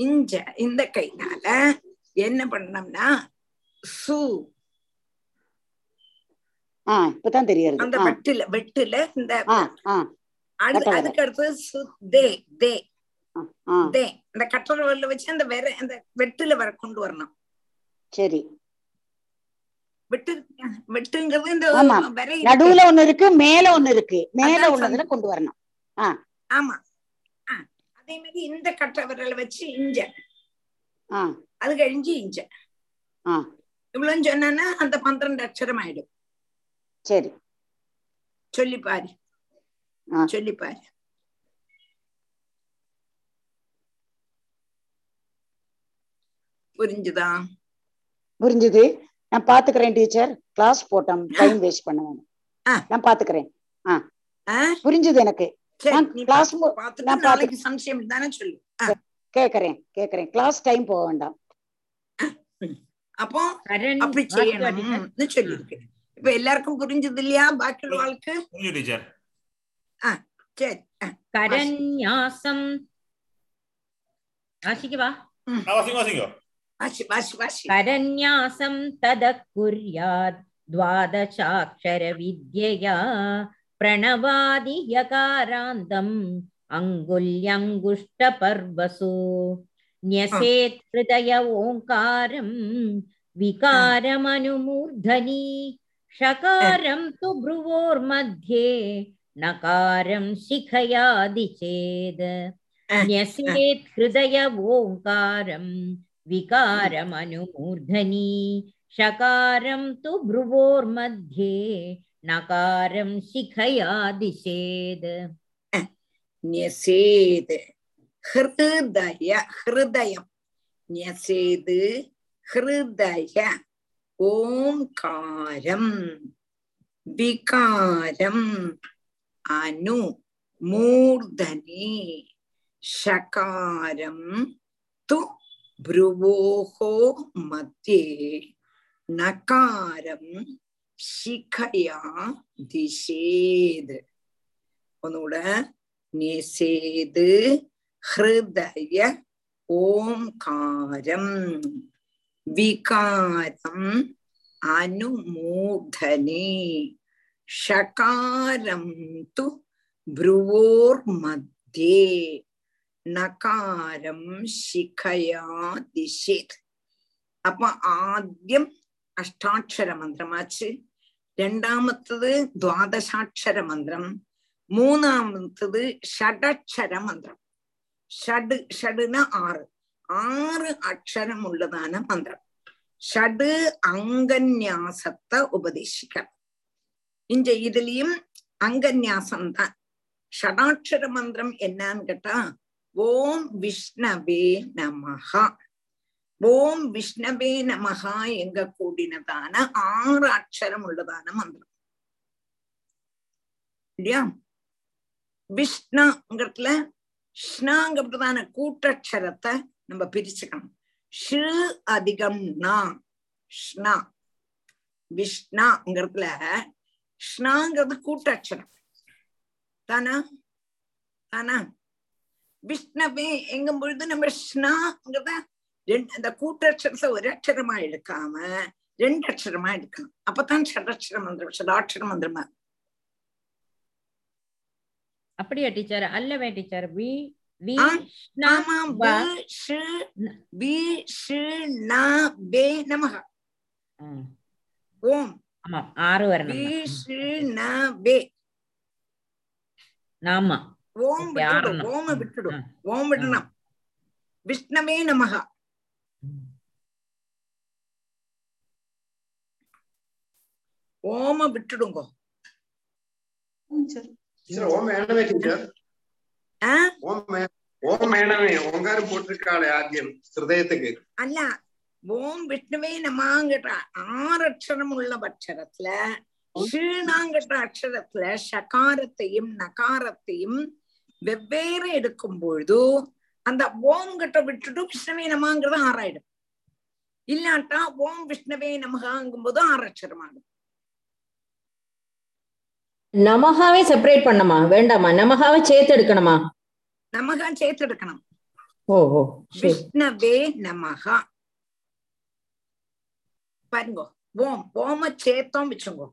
இஞ்ச இந்த கைனால என்ன பண்ணோம்னா சு. இப்பதான் அந்த வெட்டுல வெட்டுல இந்த. அதுக்கு அடுத்தது சு தே தே. தே. அந்த வரல வச்சு அந்த வேற அந்த வெட்டுல வர கொண்டு வரணும். சரி. வெட்டு வெட்டுங்கிறது இந்த நடுவுல ஒண்ணு இருக்கு மேல ஒண்ணு இருக்கு. மேல உள்ளதுல கொண்டு வரணும். ஆமா. அதே மாதிரி இந்த கட்டை விரல வச்சு இஞ்ச. அது கழிஞ்சு இஞ்ச. இவ்வளவு சொன்னா அந்த பன்னிரண்டு அக்ஷரம் ஆயிடும். சரி. சொல்லி பாரு ஆ. சொல்லி பாரு புரிஞ்சுதா? புரிஞ்சுது. நான் பாத்துக்கிறேன் டீச்சர். கிளாஸ் போட்டோம். டைம் வேஸ்ட் பண்ண வேணும் ஆ. நான் பாத்துக்கிறேன்? புரிஞ்சுது எனக்கு. சரி நான் நாளைக்கு சம்சயம் தானே சொல்லு. கேக்குறேன். கேக்குறேன். கிளாஸ் டைம் போக வேண்டாம். அப்போ அப்படி செய்யணும்னு சொல்லியிருக்கு இப்ப எல்லாருக்கும் புரிஞ்சது இல்லையா? பாக்கி வாழ்க்கை புரிஞ்சு டீச்சர். சரி. ஆ, கரண்யாசம். வாசிக்கவா? வாசிங்க வாசிங்க. परन्यासं तदः कुर्यात् द्वादशाक्षरविद्यया प्रणवादियकारान्तम् अङ्गुल्यङ्गुष्टपर्वसु। न्यसेत् हृदय ओङ्कारं विकारमनुमूर्धनि षकारं तु भ्रुवोर्मध्ये नकारम शिखयादि चेद् न्यसेत् हृदय ओङ्कारम् विकारमनुमूर्धनी शकारं तु भ्रुवोर्मध्ये नकारं शिखया दिशेद् न्यसेद् ஹிருதய ஹிருதயம் ஞசேது ஹிருதய ஓங்காரம் விகாரம் அனு மூர்தனி ஷகாரம் து भ्रुवोः मध्ये நகாரம் சிகையா திசேது உன்னோட நிசேது ஹிருதய ஓம்காரம் விகாரம் அனுமூர்தனே ஷகாரம் து ப்ருவோர் மத்தியே നകാരം ശിഖയാ ദിശേത് അപ്പൊ ആദ്യം അഷ്ടാക്ഷര മന്ത്രമാച്ച് രണ്ടാമത്തത് ദ്വാദശാക്ഷര മന്ത്രം മൂന്നാമത്തത് ഷഡക്ഷര മന്ത്രം ഷഡ് ഷഡിന് ആറ് ആറ് അക്ഷരമുള്ളതാണ് മന്ത്രം ഷഡ് അങ്കന്യാസത്തെ ഉപദേശിക്കണം இங்க இதுலயும் அங்கன்யாசம் தான் ஷடாட்சர மந்திரம் என்னன்னு கேட்டா ஓம் விஷ்ணவே நமகா ஓம் விஷ்ணவே நமகா எங்க கூடினதான ஆறு அக்ஷரம் உள்ளதான மந்திரம். இல்லையா? விஷ்ணுங்கிறதுல ஷ்ணாங்கிறதான கூட்டக்ஷரத்தை நம்ம பிரிச்சுக்கணும். ஷு அதிகம் நா. ஷ்ணா விஷ்ணாங்கிறதுல ஷ்ணாங்கிறது கூட்டக்ஷரம். தானா? தானா? விஷ்ணவே எங்கும் பொழுது நம்ம ஷ்ணாங்கிறத ரெண்டு அந்த கூட்டக்ஷரத்தை ஒரு அக்ஷரமா எடுக்காம ரெண்டு அக்ஷரமா எடுக்கணும். அப்பதான் ஷடாட்சர மந்திரம் ஷடாட்சர மந்திரமா அப்படியா டீச்சர்? அல்லவே டீச்சர். வி வி ஆமா வ. வி ஷு வி ஷு நா நமக ம், ஓம். ஆமாம். ஆறு வரணும் வி ஷு ந வே. ஆமா ஓம் விட்டுடும் ஓம விட்டுடும் ஓம் விடலாம் விஷ்ணவே நமகா ஓம விட்டுடுங்க. அல்ல ஓம் விஷ்ணுவே நமாங்கிட்ட ஆறு அக்ஷரம் உள்ள அக்ஷரத்துல ஷீணாங்கிட்ட அக்ஷரத்துல ஷகாரத்தையும் நகாரத்தையும் வெவ்வேறு எடுக்கும் பொழுது அந்த ஓம் கிட்ட விட்டுட்டு விஷ்ணுவே நமாங்கிறது ஆறாயிடும். இல்லாட்டா ஓம் விஷ்ணுவே நமகாங்கும் போது ஆறு அக்ஷரம் ஆகும் நமகாவே செப்பரேட் பண்ணமா வேண்டாமா? நமகாவை சேர்த்து எடுக்கணுமா நமகா சேர்த்து எடுக்கணும் ஓ ஓ சரி. விஷ்ணவே நமகா. பாருங்க ஓம் ஓம சேர்த்தோம் வச்சுங்கோ.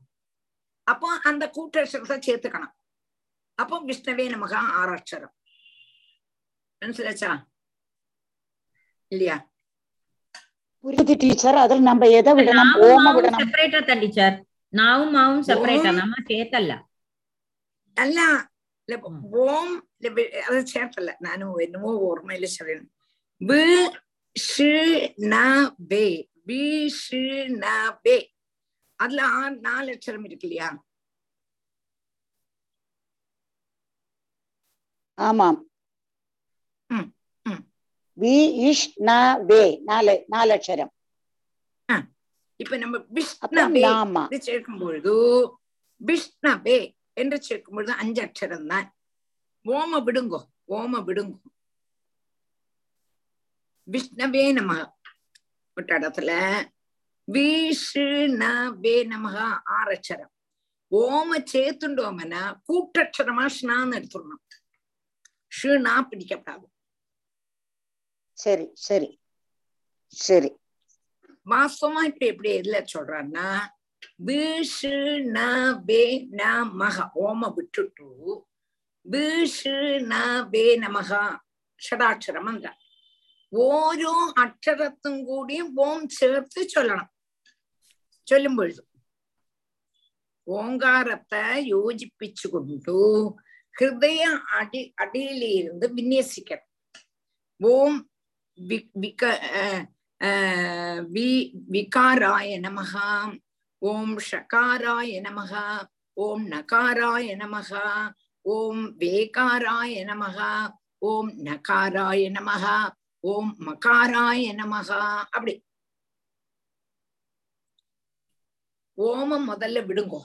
அப்போ அந்த கூட்டக்ஷரத்தை சேர்த்துக்கணும். அப்போ விஷ்ணவே நமகா ஆராட்சரம் மனசுலச்சா இல்லையா? புரியுது டீச்சர் அதுல நம்ம எதை விடணும் ஓம விடணும் செப்பரேட்டா தான் டீச்சர் நாவும் மாவும் செப்பரேட்டா நம்ம சேர்த்தல்ல. അല്ല ഓം അത് ചേർത്തല്ല ഞാൻ എന്നോ ഓർമ്മയിൽ ശരിയാണ് ബ് ഷ് ന ബേ ബി ഷ് ന ബേ അതിൽ ആ നാല് അക്ഷരം ഇരിക്കില്ലയാ ஆமாம். வி இஷ் ந வே நாலு நாலு அக்ஷரம். இப்ப நம்ம விஷ்ணவே என்று சேர்க்கும் பொழுது விஷ்ணவே என்று சேர்க்கும் பொழுது அஞ்சு அக்ஷரம் தான். ஓம விடுங்கோ ஓம விடுங்கோ. விஷ்ணவே நம ஒரு இடத்துல வே நமக ஆறு அக்ஷரம். ஓம சேர்த்துண்டோம்னா கூட்டக்ஷரமா ஷ்னான்னு எடுத்துடணும். ஷுனா பிடிக்கப்படாது சரி சரி சரி வாஸ்தவமா இப்ப எப்படி எதுல சொல்றான்னா வீஷு ந வே ந மக ஓம விட்டுட்டு வீஷு ந வே நமக ഷടാക്ഷരം മന്ത്ര ഓരോ അക്ഷരത്തും കൂടിയും ഓം ചേർത്ത് ചൊല്ലണം ചൊല്ലുമ്പോഴും ഓങ്കാരത്തെ യോജിപ്പിച്ചുകൊണ്ടു ഹൃദയ അടി അടിയിലിരുന്ന് വിന്യസിക്കണം ഓം വി വിക ഏർ ഏർ വി വികാരായ നമഃ ഓം ഷകാരായ നമഃ ഓം നകാരായ നമഃ ഓം വേകാരായ നമഃ ஓம் நகாராய நமக ஓம் மகாராய நமக அப்படி ஓமம் முதல்ல விடுங்கோ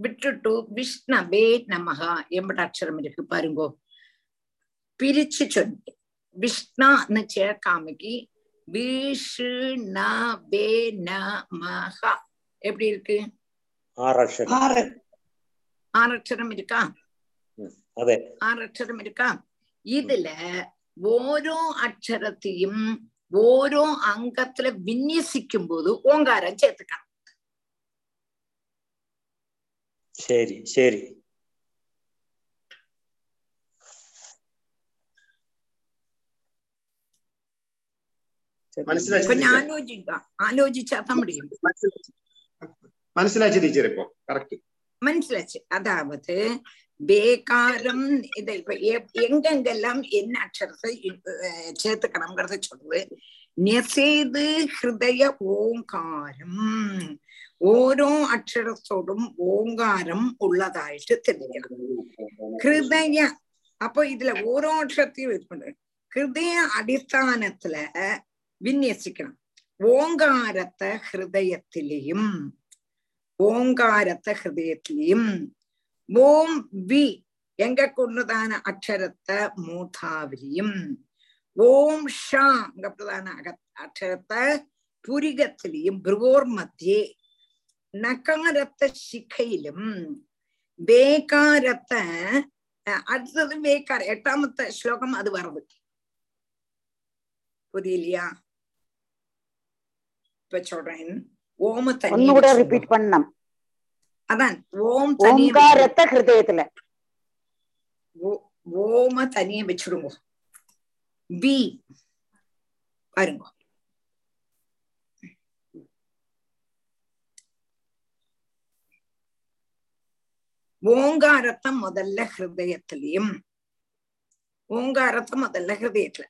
விட்டுட்டு விஷ்ணவே நமகா எம்பட அக்ஷரம் இருக்கு பாருங்கோ பிரிச்சு சொல்லி விஷ்ணான்னு சேர்க்காமக்கு விஷ்ணவே நமகா எப்படி இருக்கு ஆறு அக்ஷரம் ஆறு ஆறு அக்ஷரம் இருக்கா അതെ ஆறு அக்ஷரம் இருக்கா இதுல ഓരോ അക്ഷരത്തെയും ഓരോ അംഗത്തില് വിന്യസിക്കും പോത് ഓങ്കാരം ചേർത്തുക്കണം சரி சரி മനസ്സിലാച്ചു ടീച്ചർ ഇപ്പോ കറക്റ്റ് മനസ്സിലാച്ചു അതാവത് ബേകാരം ഇത് എങ്കെങ്കെല്ലാം എന്ന അക്ഷരത്തെ ചേർത്തുക്കണംங்கிறத சொல்லுது நெசேது ஹிருதய ஓங்காரம் ഓരോ അക്ഷരത്തോടും ഓങ്കാരം ഉള്ളതായിട്ട് തെളിയണം ഹൃദയ അപ്പൊ ഇതിലെ ഓരോ അക്ഷരത്തെയും വരുന്നുണ്ട് ഹൃദയ അടിസ്ഥാനത്തില് വിന്യസിക്കണം ഓങ്കാരത്തെ ഹൃദയത്തിലെയും ஓங்காரத்தை ஹிருதயத்திலையும் ஓம் வி எங்க கொண்டுதான அக்ஷரத்தை மூதாவிலையும் ஓம் ஷா எங்கப்பட்டதான அக அக்ஷரத்தை புரிகத்திலையும் பிருகோர் மத்தியே நகாரத்தை சிக்கையிலும் வேகாரத்தை அடுத்தது வேகார எட்டாமത്തെ ஸ்லோகம் அது வருது புரியலையா? இப்ப சொல்றேன். ஓம தண்ணி கூட ரிப்பீட் பண்ணணும் அதான் ஓம் ஓங்காரத்தை ஹிருதயத்துல. ஓம தனிய வச்சுடுங்க பி பாருங்க. ஓங்காரத்தை முதல்ல ஹிருதயத்திலையும் ஓங்காரத்தை முதல்ல ஹிருதயத்துல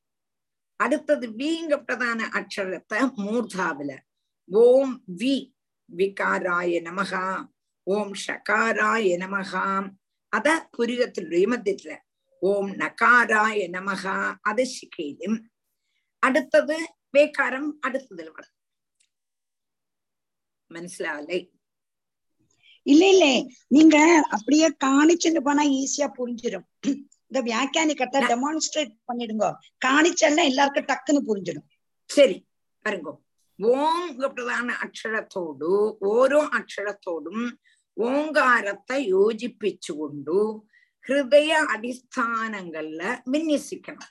அடுத்தது வீங்கப்பட்டதான அக்ஷரத்தை மூர்தாவில ஓம் வி விகாராய நமகா ஓம் ஷகாராய நமகா அத புரிகத்தினுடைய மத்தியத்துல ஓம் நகாராய நமகா அது சிக்கையிலும் அடுத்தது வேக்காரம் அடுத்ததுல வரும் മനസ്സിലാവല്ലേ இல்ல இல்ல நீங்க அப்படியே காணிச்சுன்னு போனா ஈஸியா புரிஞ்சிடும் இந்த வியாக்கியானிக்கத்தை டெமான்ஸ்ட்ரேட் பண்ணிடுங்க காணிச்செல்லாம் எல்லாருக்கும் டக்குன்னு புரிஞ்சிடும் ശരി വരുമ്പോ ഓം പ്രധാന അക്ഷരത്തോടു ഓരോ അക്ഷരത്തോടും ഓങ്കാരത്തെ യോജിപ്പിച്ചുകൊണ്ടു ഹൃദയ അടിസ്ഥാനങ്ങളില് വിന്യസിക്കണം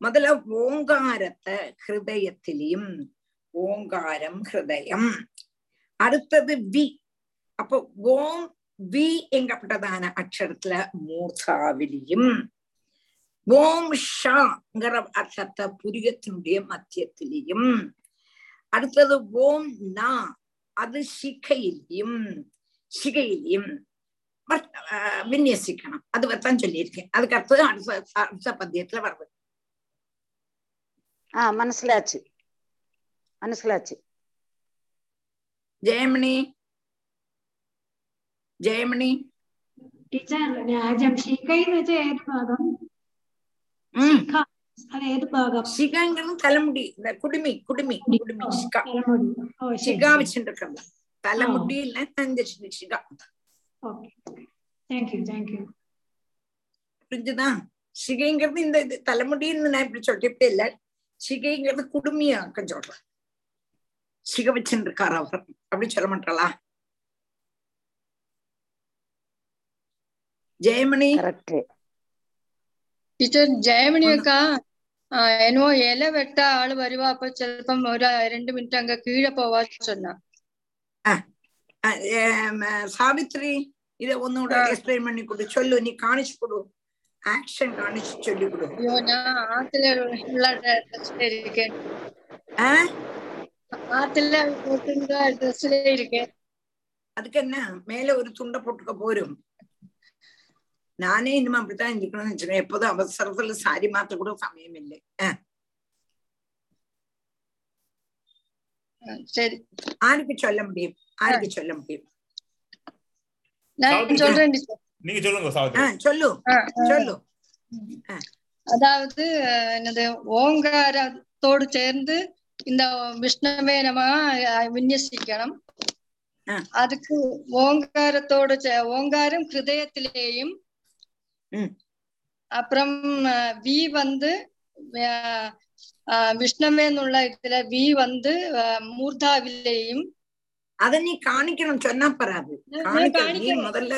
முதல்ல ஓங்காரத்தை ஹிருதயத்திலையும் ஓங்காரம் ஹிருதயம் அடுத்தது வி அப்போ ஓம் வி எங்கப்பட்டதான அக்ஷரத்துல மூர்த்தாவிலையும் ஓம் ஷாங்கிற அர்த்தத்தை புரியத்தினுடைய மத்தியத்திலையும் அடுத்தது ஓம் நா அது சிகையிலையும் சிகையிலையும் விநியசிக்கணும் அது தான் சொல்லியிருக்கேன் அதுக்கு அடுத்தது அடுத்த அடுத்த பத்தியத்துல வருது ஆ மனசிலாச்சு மனசிலாச்சு ஜெயமணி ജയമണി? ടീച്ചർ തലമുടി കുടുമി കുടുമി കുടുമി. ശിഖ. ശിഖ വെച്ചിട്ടുണ്ട് തലമുടി ഇല്ല തന്റെ ശിഖ புரிஞ்சுதா சிகைங்கிறது இந்த இது தலைமுடின்னு நான் இப்படி சொல்லிட்டே இல்ல சிகைங்கிறது குடுமையா கொஞ்சம் சொல்றேன் சிகை வச்சுருக்கார் அவர் அப்படி சொல்ல மாட்டாளா ஜெயமணி ടീച്ചർ ജയമണി ഒക്കെ എന്നോ ഇല വെട്ട ആള് വരുവാ അപ്പൊ ചെലപ്പം ഒരു രണ്ട് മിനിറ്റ് അങ്ങ് കീഴെ പോവാ ചൊന്ന സാവിത്രി ഇത് ഒന്നുകൂടെ എക്സ്പ്ലെയിൻ പണി കൊടു ചൊല്ലു നീ കാണിച്ചു കൊടു ആക്ഷൻ കാണിച്ചു ചൊല്ലി കൊടു അയ്യോ ഞാൻ ആത്തിലുള്ള ഡ്രസ്സിലിരിക്കേ ആത്തിലെ ഡ്രസ്സിലിരിക്കേ അതുക്കെന്നാ മേലെ ഒരു തുണ്ട പൊട്ടുക പോരും நானே இனிமே அப்படித்தான் இருக்கணும்னு வச்சுக்கேன் எப்போதும் அவசரத்துல சாரி மாத்த கூட சமயம் இல்லை. சரி. ஆருக்கு சொல்ல முடியும். ஆருக்கு சொல்ல முடியும். நீங்க சொல்லுங்க சொல்லு. சொல்லு. அதாவது என்னது ஓங்காரத்தோடு சேர்ந்து இந்த விஷ்ணுவே நம்ம விநியசிக்கணும். அதுக்கு ஓங்காரத்தோடு ஓங்காரம் ஹிருதயத்திலேயும் அப்புறம் வி வந்து விஷ்ணவே എന്നുള്ള இதுல வி வந்து மூர்தாவிலேயும் அத நீ காணிக்கணும் சொன்னா பராது முதல்ல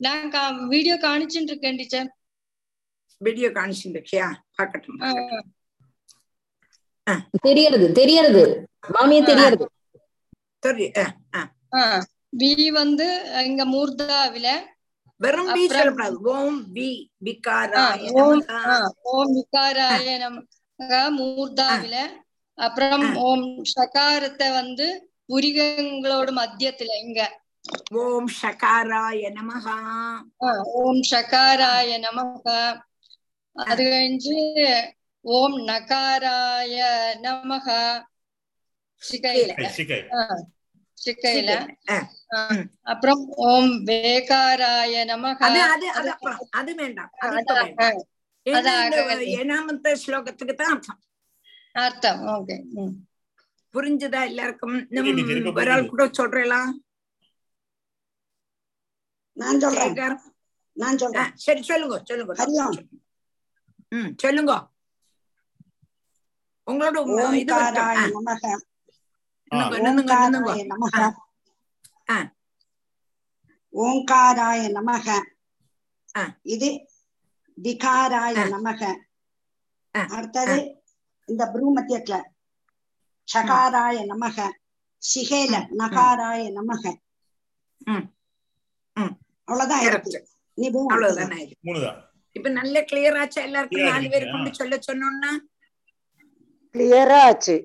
நான் வீடியோ காணிச்சுட்டு இருக்கேன் டீச்சர் வீடியோ காணிச்சுட்டு இருக்கியா பாக்கட்டும் தெரியறது தெரியறது மாமிய தெரியறது வி வந்து இங்க மூர்தாவில வெறும் பி சொல்லக்கூடாது. ஓம் வி விகாராய ஓம் ஓம் விகாராய நமக மூர்தாவில. அப்புறம் ஓம் ஷகாரத்தை வந்து புரிகங்களோட மத்தியத்துல இங்க. ஓம் ஷகாராய நமகா. ஓம் ஷகாராய நமக. அது கழிஞ்சு ஓம் நகாராய நமக. சிகையில சிக்கையில. அப்புறம் ஓம் வேகாராய நமக அது அது அது அப்புறம் அது வேண்டாம். ஏழாமத்த ஸ்லோகத்துக்கு தான் அர்த்தம். அர்த்தம் ஓகே புரிஞ்சுதா எல்லாருக்கும்? ஒரு ஆள் கூட சொல்றீங்களா? நான் சொல்றேன். நான் சொல்றேன். சரி சொல்லுங்க சொல்லுங்க. ஹரியோம். ம் சொல்லுங்க. உங்களோட இது ஓம்காராய நமக. ஓங்காராய நமக. இது விகாராய நமக. அடுத்தது இந்த ப்ரூமத்தியத்துல. சகாராய நமக. சிகேல நகாராய நமக. அவ்வளவுதான் இருக்கு. நீ அவ்வளவுதான்? இப்ப நல்ல கிளியர் ஆச்சா எல்லாருக்கும்? நாலு பேர் கொண்டு சொல்ல சொன்னோம்னா கிளியரா ஆச்சு.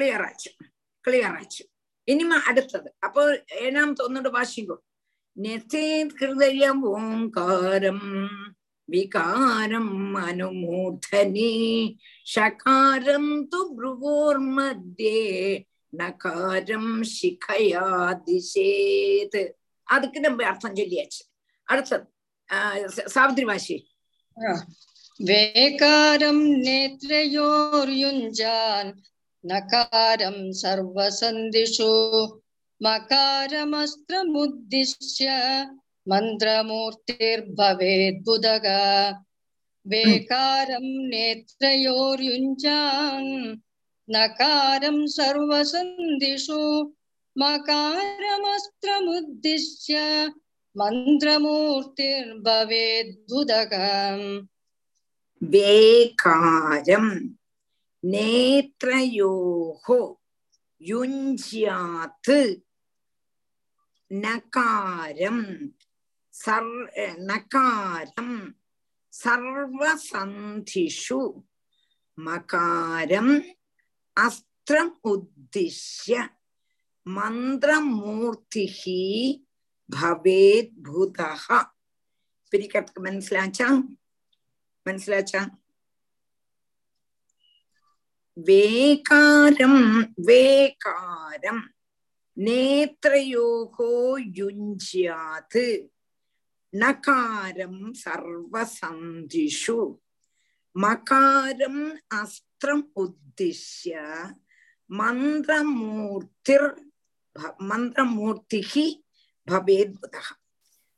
ക്ലിയർ ആച്ചു ക്ലിയർ ആച്ചു ഇനി അടുത്തത് അപ്പൊ ഏഴാമത്തെ തോന്നുന്നുണ്ട് വാശിക്കോ നെസേത് ഹൃദയം ഓംകാരം വികാരം അനുമൂർധനി ഷകാരം തു ബ്രുവോർമധ്യേ നകാരം ശിഖയാതിശേത് அதுக்கு நம்ம அர்த்தம் சொல்லியாச்சு அடுத்தது சாவித்ரி வாஷி வேகாரம் நேத்ரயோர் யுஞ்சான் नकारं सर्वसन्दिषु मकारमस्त्रमुद्दिश्य मन्त्रमूर्तिर्भवेद्बुधग वेकारं नेत्रयोर्युञ्जान् नकारं सर्वसन्दिषु मकारमस्त्रमुद्दिश्य मन्त्रमूर्तिर्भवेद्बुधग वेकारम् நேத்ரயோகோ யுஞ்சியாத்து நகாரம் சர் நகாரம் சர்வசந்திஷு மகாரம் அஸ்திரம் உத்திஷ்ய மந்திரமூர்த்திஹி பவேத் பூதா பிரிக்கிறதுக்கு மனசிலாச்சா? மனசிலாச்சா? வேகாரம் வேகாரம். நேத்ரயோகோ யுஞ்சியாது. நகாரம் சர்வசந்திஷு. மகாரம் அஸ்திரம் உத்திஷ்ய. மந்திரமூர்த்திர் மந்திரமூர்த்திகி பவேத்புதா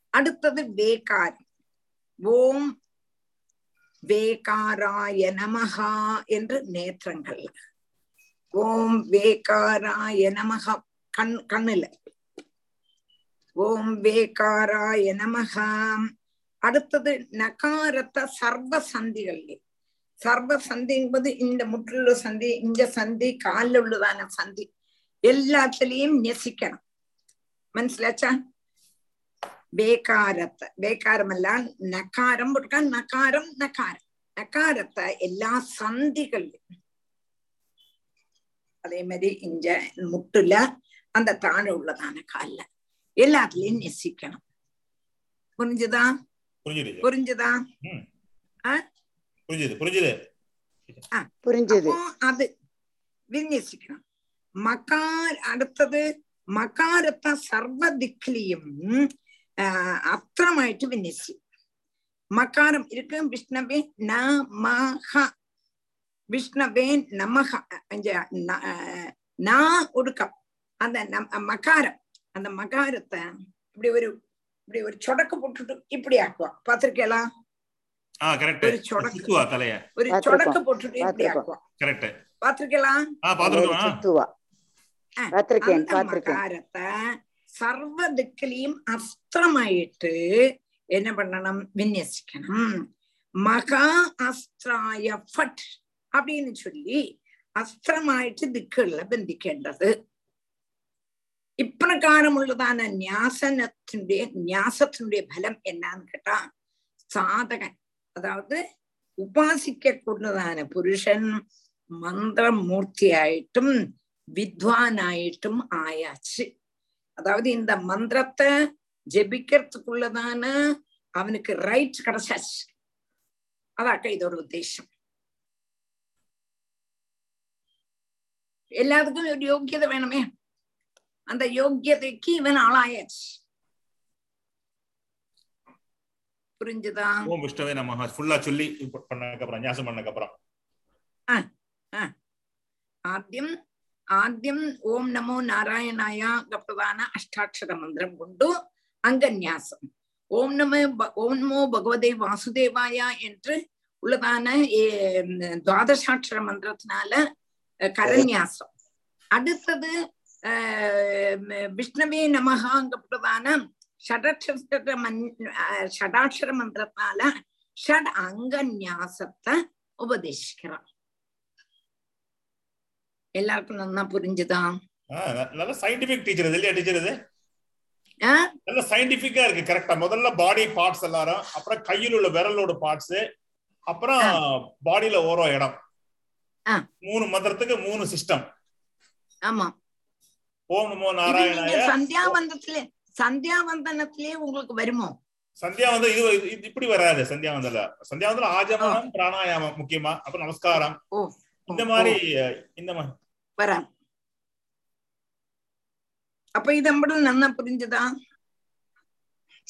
அடுத்தது வேகாரம். ஓம் வேகாராய நமகா என்று நேத்திரங்கள் ஓம் வேகாராய நமக கண் கண்ணுல. ஓம் வேகாராய நமகா அடுத்தது நகாரத்தை சர்வ சந்திகள்ல. சர்வ சந்தி என்பது இந்த முற்றுள்ள சந்தி இந்த சந்தி காலில் உள்ளதான சந்தி. எல்லாத்திலையும் நெசிக்கணும். மனசிலாச்சா? வேகாரத்தை வேகாரம் எல்லாம் நகாரம் போட்டிருக்கான் நகாரம் நகாரம் நகாரத்தை எல்லா சந்திகள்லயும். அதே மாதிரி இஞ்ச முட்டுல அந்த தாழ உள்ளதான கால்ல. எல்லாத்துலயும் நெசிக்கணும். புரிஞ்சுதா? புரிஞ்சுதா. அது விநியசிக்கணும் மக்கார் அடுத்தது மகாரத்தை சர்வ திக்லியும் അപ്പോ അത് വിന്യസിക്കണം മക്കാർ അടുത്തത് മകാരത്തെ സർവദിക്കിലെയും അത്രമായിട്ട് വിന്യസി മകാരം ഇരിക്കും വിഷ്ണവേ നമഹ വിഷ്ണവേ நமஹ நா ஒடுக்கம் அந்த நம் மகாரம் அந்த மகாரத்தை இப்படி ஒரு இப்படி ஒரு சொடக்கு போட்டுட்டு இப்படி ஆக்குவோம் பார்த்திருக்கலாம் ஆ கரெக்ட் ஒரு சொடக்கு சுத்துவா தலைய ஒரு பார்த்திருக்கோம். சொடக்கு போட்டுட்டு இப்படி பார்த்திருக்கோம். ஆக்குவோம் கரெக்ட் பார்த்திருக்கலாம் ஆ ஒரு பாத்துருக்கோம் சுத்துவா ആ, பார்த்திருக்கேன் அந்த பார்த்திருக்கேன் மகாரத்தை சர்வ திக்கிலையும் அஸ்திரமாயிட்டு என்ன பண்ணணும் விநியசிக்கணும் மகா அஸ்திராய ஃபட் அப்படின்னு சொல்லி അസ്ത്രമായിട്ട് ദിക്കുകളിൽ ബന്ധിക്കേണ്ടത് ഇപ്രകാരമുള്ളതാണ് ന്യാസനത്തിന്റെ ന്യാസത്തിന്റെ ഫലം എന്നാന്ന് കേട്ടാ സാധകൻ അതായത് ഉപാസിക്കക്കൊണ്ടതാണ് പുരുഷൻ மந்திரமூர்த்தியாயிட்டும் வித்வானாயிட்டும் ஆயாச்சு அதாவது இந்த மந்திரத்தை ஜெபிக்கிறதுக்குள்ளதான அவனுக்கு ரைட் கிடைச்சாச்சு. அதாக்க இதோட உத்தேசம். எல்லாத்துக்கும் ஒரு யோக்கியதை வேணுமே. அந்த யோக்கியதைக்கு இவன் ஆளாயாச்சு. புரிஞ்சுதா? ஓம் விஷ்ணவே நமஹ ஃபுல்லா சொல்லி பண்ணதுக்கு அப்புறம் ஞாசம் பண்ணதுக்கு ആദ്യം ഓം നമോ നാരായണായ പ്രധാന അഷ്ടാക്ഷര മന്ത്രം കൊണ്ടു അംഗന്യാസം ഓം നമോ ഭ- ഓം നമോ ഭഗവതേ വാസുദേവായ என்று உள்ளதான ஏ- துவாதசாட்சர மந்திரத்தினால அஹ், கரநியாசம் அடுத்தது அஹ், விஷ்ணவே நமகாங்கப்பட்டதான ஷடாட்சர மன் அஹ், ஷடாட்சர மந்திரத்தினால ஷட் அங்கநியாசத்தை உபதேசிக்கிறான் எல்லாருக்கும் நன்னா புரிஞ்சுதா? நல்ல சயின்டிபிக் டீச்சர் இது இல்லையா டீச்சர் இது? நல்ல சயின்டிபிக்கா இருக்கு கரெக்டா முதல்ல பாடி பார்ட்ஸ் எல்லாரும் அப்புறம் கையில் உள்ள விரலோட பார்ட்ஸ் அப்புறம் பாடியில ஓரோ இடம். மூணு மந்திரத்துக்கு மூணு சிஸ்டம் ஆமா. ஓம் நமோ நாராயணாய. சந்தியாவந்தத்திலே சந்தியாவந்தனத்திலே உங்களுக்கு வருமோ? சந்தியா வந்து இது இப்படி வராது சந்தியாவந்தல சந்தியாவந்தல ஆஜமனம் பிராணாயாமம் முக்கியமா. அப்புறம் நமஸ்காரம். இந்த மாதிரி இந்த மாதிரி. வரா அப்ப இது நம்மளும் நன்னா புரிஞ்சுதா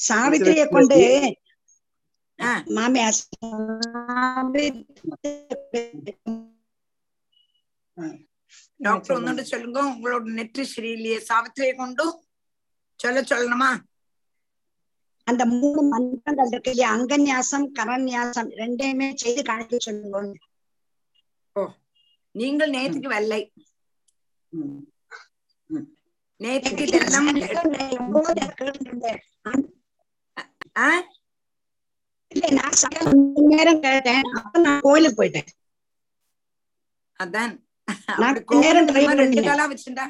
சாவித்திரிய கொண்டு. மாமியா டாக்டர் ஒன்னோட சொல்லுங்க உங்களோட நெற்றி சரியில்லையே சாவித்திரியை கொண்டு சொல்ல சொல்லணுமா அந்த மூணு மந்திரங்கள் இருக்கு இல்லையா அங்கன்யாசம் கரன்யாசம் ரெண்டையுமே செய்து காணிக்க சொல்லுங்க நீங்கள் நேற்றுக்கு வெள்ளை இதெல்லாம் ஆ? இல்ல நான் கொஞ்ச நேரம் கேட்டேன் அப்ப நான் கோயிலுக்கு போயிட்டேன் அதான் நேரம் ரெண்டு. காலா வச்சுட்டா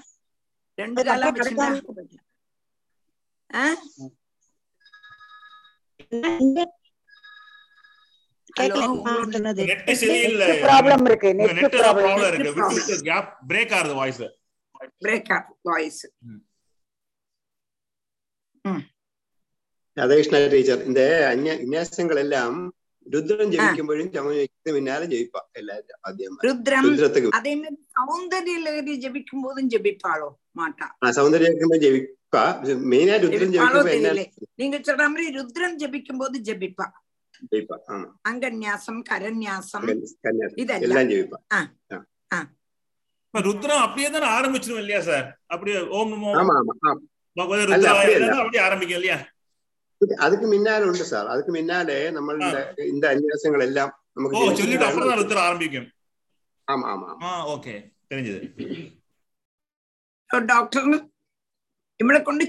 ரெண்டு காலா போயிட்டேன். நெட் சரியில்லை ப்ராப்ளம் இருக்கு உங்க நெட் நெட் ப்ராப்ளம் ப்ராப்ளம் இருக்கு விட்டு விட்டு கேப் பிரேக் ஆகுது வாய்ஸ் பிரேக் ஆகும் வாய்ஸ் രാധാകൃഷ്ണ ടീച്ചർ இந்த അന്യ വിന്യാസങ്ങൾ എല്ലാം രുദ്രൻ ജപിക്കുമ്പോഴും ചമ ജപിക്കുന്ന പിന്നാലെ ജപിപ്പാ എല്ലാരും ആദ്യം ருத்ரம் ருத்ரத்துக்கு அதே மாதிரி சௌந்தர்ய லகரி ஜபிக்கும் போதும் ஜபிப்பாளோ மாட்டா ആ സൗന്ദര്യം ജപിക്കുമ്പോ ജപിപ്പാ മെയിനാ രുദ്രൻ ஜபிப்பாளோ ജപിക്കുമ്പോ എന്നാ தெரியல நீங்க சொல்ற மாதிரி ருத்ரம் ஜபிக்கும் போது ஜபிப்பா ജപിപ്പാ ആമാ அங்கன்யாசம் கரன்யாசம் കന്യാസം இதெல்லாம் എല്ലാം ജപിപ്പാ ஆ ആ. ஆ இப்ப ருத்ரம் அப்படியே தானே ஆரம்பிச்சிடும் இல்லையா சார் அப்படியே ஓம் நமோ ஆமா ஆமா ஆமா பகவதி அல்ல, ருத்ராய அப்படியே இல்ல. இல்லைன்னா அப்படியே ஆரம்பிக்கும் இல்லையா ഇത് அதுக்கு முன்னால உண்டு சார் அதுக்கு முன்னாலே നമ്മളുടെ இந்த அந்நியாசங்கள் எல்லாம் நமக்கு ஓ ஜெபிச்சு சொல்லிட்டு அப்புறம் தான் தான் ருத்ரம் ஆரம்பிக்கும் ஆமா ஆமா ஆமா ஆ ஓகே தெரிஞ்சது டாக்டர் இவளை கொண்டு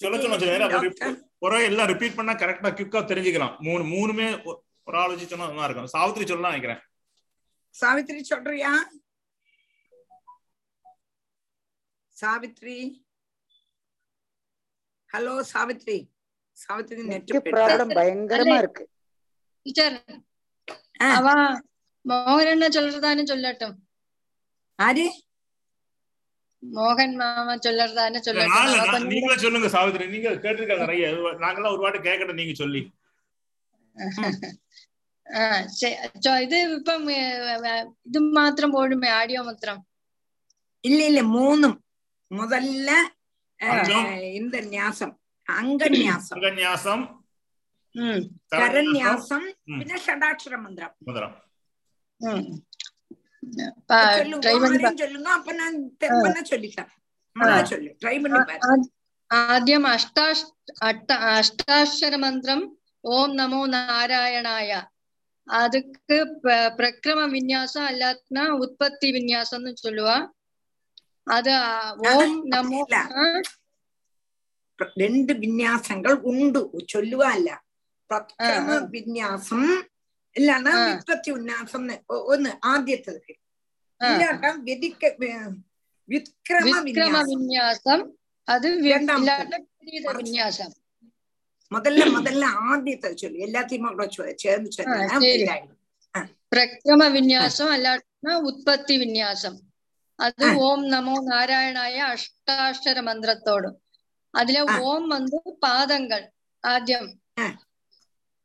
சொல்ல சொல்ல ஒரு- எல்லாம் ரிப்பீட் பண்ணா கரெக்டா குயிக்கா தெரிஞ்சுக்கலாம். மூணு மூணுமே ஒரு வச்சு சொன்னா இருக்கும். சாவித்திரி சொல்லலாம் நினைக்கிறேன். சாவித்ரி சொல்றியா? Savitri hello Savitri Savitri net problem பயங்கரமா இருக்கு. டீச்சர் அவ மோகன் சொல்றதானே சொல்லட்டும். ஆரு? மோகன் மாமா சொல்றதானே சொல்லட்டும் நாலு அவ நா- கொஞ்சம் நீங்களே சொல்லுங்க சாவித்திரி நீங்க கேட்டிருக்காங்க நிறைய நாங்கெல்லாம் ஒரு வாட்டி கேட்கட்டும் நீங்க சொல்லி ആ, ശ- ചോ- ഇത് ഇപ്പം ഏ, വ- ഇത് മാത്രം പോടുമേ ആഡിയോ മാത്രം இல்ல இல்ல மூணும் முதல்ல அஹ், அங்கம். இந்த ஞாசம் அங்கன்யாசம் அங்கன்யாசம் கரன்யாசம் ம். பின்ன ആദ്യം അഷ്ടാഷ് അട്ട അഷ്ടാക്ഷര മന്ത്രം ഓം നമോ നാരായണായ அதுக்கு ப- பிரக்கிரம விநியாசம் அல்லாட்டினா உற்பத்தி விநியாசம்னு சொல்லுவா அது ஆ, ஓம் நமோ ஆ, ரெண்டு விநியாசங்கள் உண்டு சொல்லுவா இல்ல பிரக்கிரம ஆ, ஆ. விநியாசம் ഇല്ലാണ് വിത്പത്തി ഉന്നാസം ഒന്ന് ആദ്യത്തത്. ഇല്ലാട്ടം വ്യതിക്ക വിക്രമ വിന്യാസം. അത് വിന്യാസം. മുതല്ല മുതല്ല ആദ്യത്തെ ചൊല്ലി. എല്ലാത്തെയും കൂടെ ചേർന്ന് ചൊല്ലാം പ്രക്രമ വിന്യാസം അല്ലാത്ത ഉത്പത്തി വിന്യാസം. അത് ഓം നമോ നാരായണായ അഷ്ടാക്ഷര മന്ത്രത്തോട്. അതിലെ ഓം മന്ത്ര പാദങ്ങൾ ആദ്യം.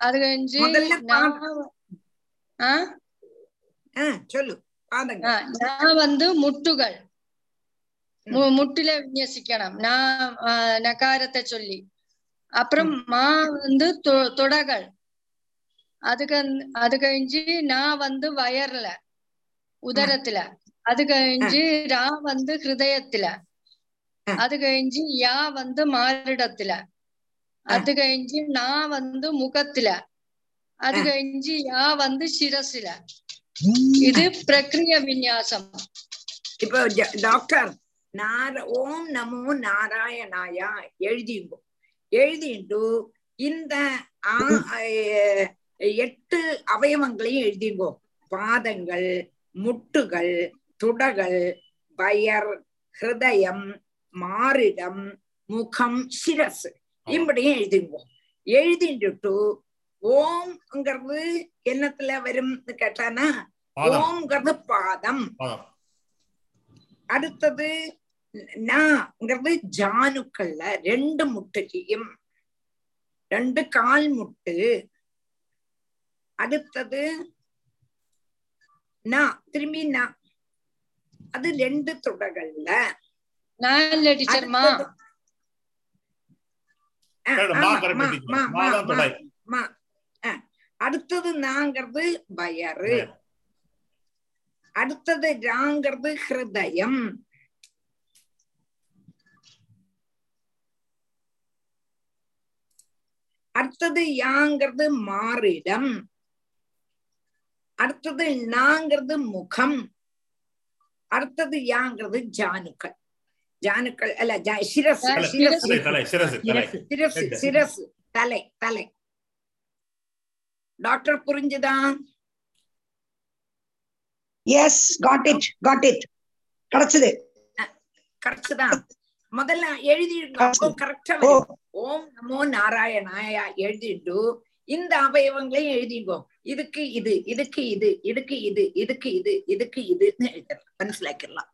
അത് കഴിഞ്ഞ് சொல்லு. நான் வந்து முட்டுகள். முட்டில விநியசிக்கணும். நான் நகாரத்தை சொல்லி. அப்புறம் மா. வந்து தொடகள். அதுக்கு அது கழிஞ்சு நான் வந்து வயர்ல உதரத்துல. அது கழிஞ்சு ரா வந்து ஹிருதயத்துல. அது கழிஞ்சு யா வந்து மாரிடத்துல. அது கழிஞ்சு நான் வந்து முகத்துல. அது கழிஞ்சு யா வந்து சிரசுல இது பிரக்ரிய விநியாசம் இப்போ டாக்டர் நார ஓம் நமோ நாராயணாயா எழுதிங்கோ எழுதிண்டு இந்த எட்டு அவயவங்களையும் எழுதிங்கோ பாதங்கள் முட்டுகள் துடகள் பயர் ஹிருதயம் மாரிடம் முகம் சிரசு இப்படியும் எழுதிங்கோ எழுதிட்டு ஓம்ங்கிறது என்னத்துல வரும்னு கேட்டானா. ஓம்ங்கிறது பாதம். அடுத்தது நாங்கிறது ஜானுக்கள்ல ரெண்டு முட்டுகையும் ரெண்டு கால் முட்டு. அடுத்தது நா திரும்பி நா. அது ரெண்டு டீச்சர் மா. அடுத்தது- நாங்கிறது பயரு அடுத்தது ராங்கிறது ஹிருதயம். அடுத்தது யாங்கிறது மாறிடம். அடுத்தது நாங்கிறது முகம். அடுத்தது யாங்கிறது ஜானுக்கள். ஜானுக்கள் அல்ல ஜா- சிரசு. சிரசு. சிரசு தலை தலை. டாக்டர் புரிஞ்சுதா? Yes got it got it கிடைச்சது. கரெக்ட் முதல்ல அப்போ கரெக்டா ஓம் நமோ நாராயணாய எழுதிட்டு இந்த அவயவங்களையும் எழுதிங்கோ இதுக்கு இது இதுக்கு இது இதுக்கு இது இதுக்கு இது இதுக்கு இதுன்னு எழுதலாம் மனசிலாக்கிடலாம்.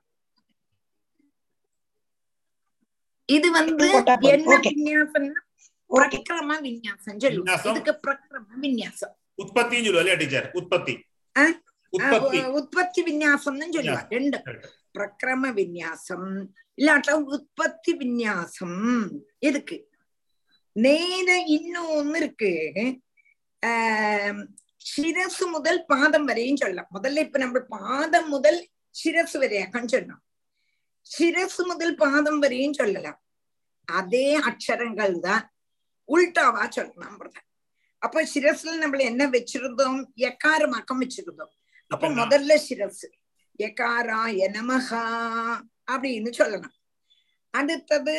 இது வந்து. என்ன. விநியாசம்னா பிரக்கிரம விநியாசம் சொல்லுவோம் விநியாசம். இதுக்கு பிரக்கிரம விநியாசம். உற்பத்தின்னு சொல்லுவா இல்லையா டீச்சர்? உற்பத்தி. ஆ? உற்பத்தி. அஹ் உற்பத்தி விநியாசம்னு சொல்லுவா ரெண்டு. பிரக்கிரம விநியாசம். இல்லாட்டா உற்பத்தி விநியாசம். எதுக்கு? நேர இன்னும் ஒண்ணு இருக்கு. ஆஹ் சிரசு முதல் பாதம் வரையும் சொல்லலாம். முதல்ல இப்ப நம்ம பாதம் முதல் சிரசு வரையாக்கன்னு சொன்னோம் சிரசு முதல் உல்டாவா பிரதர் அப்ப சிரஸ்ல நம்மள என்ன வச்சிருந்தோம்? எக்காரமாக்கம் வச்சிருந்தோம். அப்ப முதல்ல சிரசு. எகாராய நமகா அப்படின்னு சொல்லணும். அடுத்தது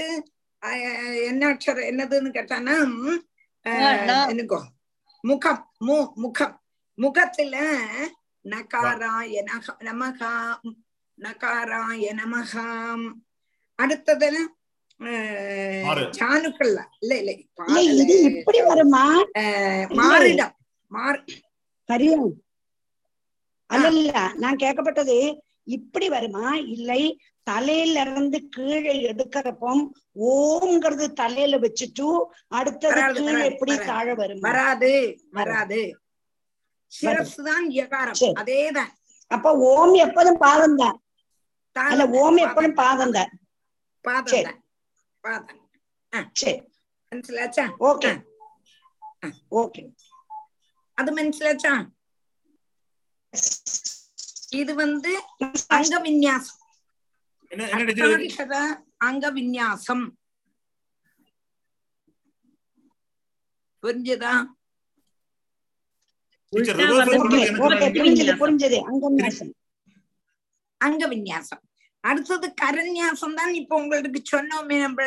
என்ன அக்ஷரம் என்னதுன்னு கேட்டானா. என்னக்கோ? முகம் மு முகம். முகத்துல நகாராய நக நமகா நகாராய நமகாம் அடுத்ததுல சாணுக்கள்ல. இல்ல இல்ல இல்ல இது இப்படி வருமா? மாறிடம். மாறு. ஹரியம் அல்ல இல்ல நான் கேட்கப்பட்டது இப்படி வருமா? இல்லை தலையில இருந்து கீழே எடுக்கிறப்போ ஓம்ங்கிறது தலையில வச்சுட்டு அடுத்தது கீழே எப்படி. தாழ வருமா? வராது வராது. சிரசு தான் யகாரம் சரி. அதேதான். அப்ப ஓம் எப்போதும் பாதம் தான் ஓம் எப்போதும் பாதம் தான் பாதம் சரி. தான் பாதம் சரி മനസ്സിലാച്ചാ ஓகே ஓகே அது മനസ്സിലാച്ചാ இது வந்து அங்க விநியாசம் என்ன என்ன டீச்சர் இது? அஷ்டாட்சர அங்க விநியாசம் புரிஞ்சுதா டீச்சர் உல்டா reverse வர்றது சொல்றது எனக்கு ஓகே உற்பத்தி புரிஞ்சது விநியாசம். புரிஞ்சது அங்கன்யாசம் அங்க விநியாசம் அடுத்தது கரண்யாசம் தான் இப்ப உங்களுக்கு சொன்னோமே நம்ம.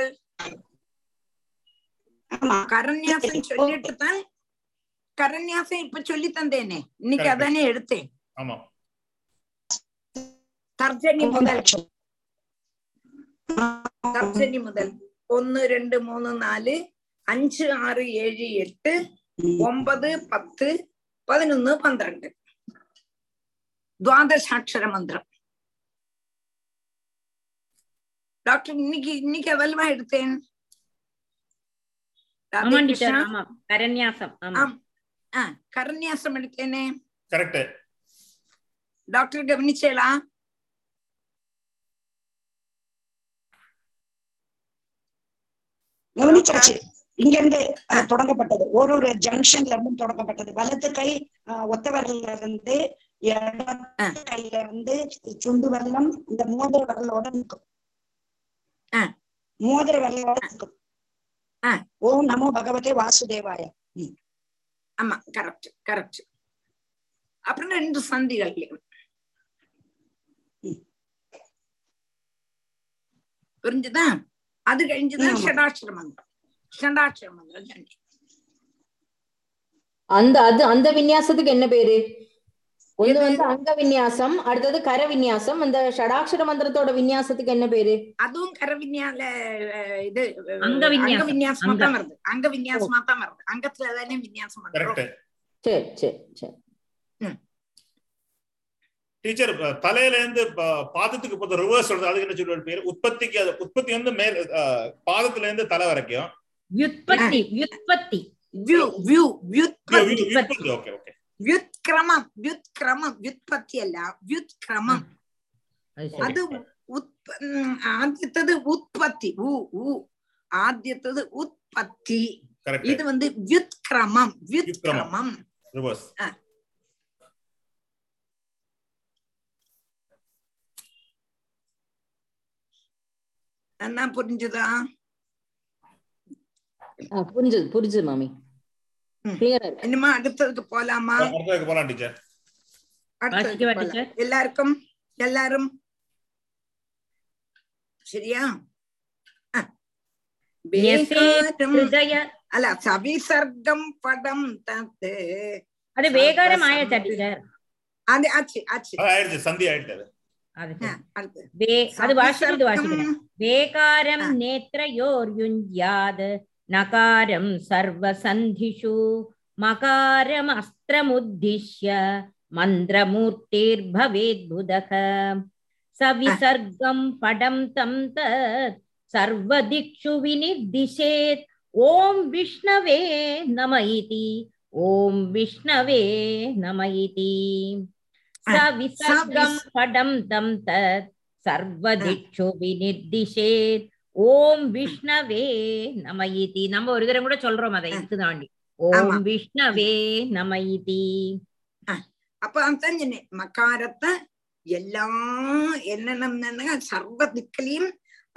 ஆமா கரண்யாசம் சொல்லிட்டு தான் கரண்யாசம் இப்ப சொல்லி தந்தேனே. இன்னைக்கு அதானே எடுத்தேன் தர்ஜனி முதல். தர்ஜனி முதல். ஒன்னு ரெண்டு மூணு நாலு அஞ்சு ஆறு ஏழு எட்டு ஒன்பது பத்து பதினொன்னு பன்னிரண்டு. துவாதசாட்சர மந்திரம். டாக்டர் இன்னைக்கு இன்னைக்கு அதெல்லாம் எடுத்தேன்? கரண்யாசம் எடுத்தேனே. கரெக்ட் டாக்டர் கவனிச்சேலா? கவனிச்சாச்சு. இங்க இருந்து தொடங்கப்பட்டது. ஒரு ஒரு ஜங்ஷன்ல இருந்து தொடங்கப்பட்டது. வலது கை ஒத்த விரல்ல இருந்து கையில இருந்து சுண்டு வெள்ளம் இந்த மோதிர விரலோட நிற்கும். மோதிர ஆ. ஓம் நமோ பகவதே வாசுதேவாய. ஆமா கரெக்ட் கரெக்ட் அப்புறம் ரெண்டு சந்திகள் புரிஞ்சுதா? அது கழிஞ்சுதான். ஷடாட்சர மந்திரம் ஷடாட்சர மந்திரம் அந்த அது அந்த விநியாசத்துக்கு என்ன பேரு? இது வந்து அங்க விநியாசம் அடுத்தது கர விநியாசம் இந்த ஷடாட்சர மந்திரத்தோட விநியாசத்துக்கு என்ன பேரு அதுவும் கர விநியால இது அங்க விநியாசம் விநியாசமா தான் வருது அங்க விநியாசமா தான் வருது அங்கத்துல தானே விநியாசம் சரி சரி சரி டீச்சர் தலையில இருந்து பாதத்துக்கு போது ரிவர்ஸ் சொல்றது அதுக்கு என்ன சொல்லுவாரு பேரு உற்பத்திக்கு அது உற்பத்தி வந்து மேல் பாதத்துல இருந்து தலை வரைக்கும் வியுத்பத்தி வியுத்பத்தி வியூ வியூ வியுத்பத்தி ஓகே ஓகே വ്യുത്ക്രമം വ്യുത്ക്രമം വ്യുത്പത്തി അല്ല വ്യുത്ക്രമം അത് ആദ്യത്തത് ഉത്പത്തി ഉ ഉ ആദ്യത്തത് ഉത്പത്തി ഇത് വന്ന് വ്യുത്ക്രമം വ്യുത്ക്രമം என்ன புரிஞ்சுதா புரிஞ்சது புரிஞ்சது மாமி இன்னுமா அடுத்ததுக்கு போலாமா அடுத்ததுக்கு போலாம் டீச்சர் எல்லாருக்கும் எல்லாரும் சரியா അല്ല സവിസർഗം പടം തത്ത് അത് വേഗകരമായ അത് ആച്ചി ആച്ചി സന്ധി ആയിട്ട് അത് വാശിക്കുന്നത് വാശിക്കുന്നത് വേകാരം നേത്രയോർയുഞ്യാത് சரி. அடுத்து வே- அது வாசிக்கிறது சவிசர்க்கம். வாசிக்கிறேன் வேகாரம் நேத்ரயோர்யுஞ்யாத் நகாரம் சர்வசந்திஷு மகாரம் அஸ்திரமுத்திஷ்ய மந்திரமூர்த்திர்பவேத்புதக சவிசர்க்கம் படம் தம் தத் சர்வதிக்ஷு வினிர்திஷேத் ஓம் விஷ்ணவே நம இதி ஓம் விஷ்ணவே நம இதி சவிசர்க்கம் படம் தம் தத் சர்வதிக்ஷு வினிர்திஷேத் ஓம் விஷ்ணவே நம இதி நம்ம ஒரு தடவை கூட சொல்றோம் அதை இதுக்கு தாண்டி ஓம் ஆமா. விஷ்ணவே நம இதி அப்ப அதான் சொன்னேன் மக்காரத்தை എല്ലാ என்னென்ன സർവ ദിക്കലെയും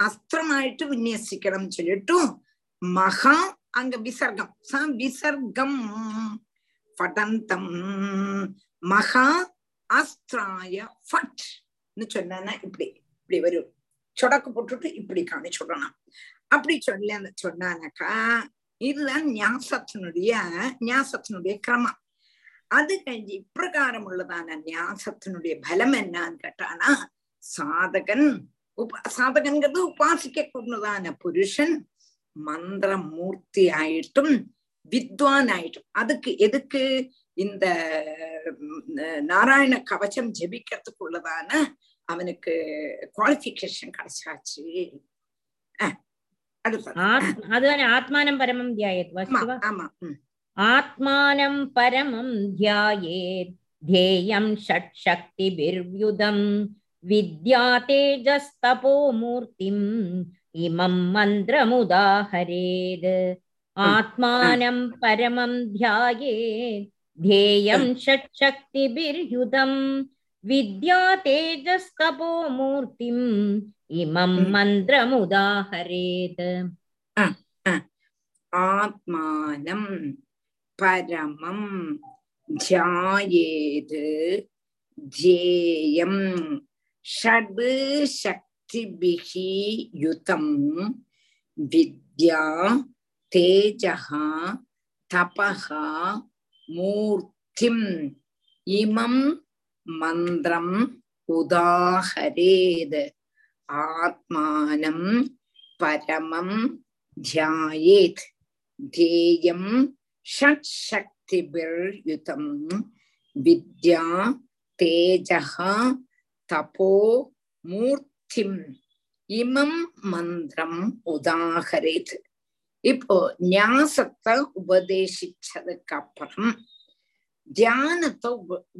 അസ്ത്രമായിട്ട് വിന്യസിക്കണം ചൊല്ലിട്ടു മഹാ அங்க விசர்க்கம் ச விசர்க்கம் ஃபடந்தம் மகா அஸ்திராய ஃபட் சொன்னா இப்படி இப்படி வரும் சொடக்கு போட்டுட்டு இப்படி காமிச்சுடணும் அப்படி சொல்ல சொன்னானாக்கா இதுதான் ஞாசத்தினுடைய ஞாசத்தினுடைய கிரமம். அது கழிஞ்சு இப்பிரகாரம் உள்ளதான ஞாசத்தினுடைய பலம் என்னன்னு கேட்டானா சாதகன் உப சாதகன்கிறது உபாசிக்க கூடதான புருஷன் மந்திர மூர்த்தி ஆயிட்டும் வித்வான் ஆயிட்டும். அதுக்கு எதுக்கு இந்த நாராயண கவச்சம் ஜபிக்கிறதுக்குள்ளதான அவனுக்கு குவாலிபிகேஷன் கிடைச்சாச்சு. அதுதானே ஆத்மானம் பரமம் தியாயத் ஆமா. ஆத்மானம் பரமம் தியாயேத் தேயம் ஷட் சக்திபிர்யுதம் வித்யா தேஜஸ்தபோ மூர்த்திம் இமம் மந்திரமுதாஹரேத். ஆத்மானம் பரமம் தியாயேத் தேயம் ஷட் विद्या तेजस्तपो मूर्तिम् इमं मन्त्रमुदाहरेत् आत्मानं परमं ध्यायेत् ध्येयं षड् शक्तिभिः युतं विद्या तेजः तपः मूर्तिम् इमं மந்திரம் உதாஹரேது. ஆத்மானம் பரமம் தியாயேத். தேயம் ஷட் சக்திபிர்யுதம் வித்யா தேஜகா தபோ மூர்த்திம். இமம் மந்திரம் உதாகரித் இப்போ ஞாசத்தை உபதேசிச்சதுக்கு அப்புறம் தியானத்தை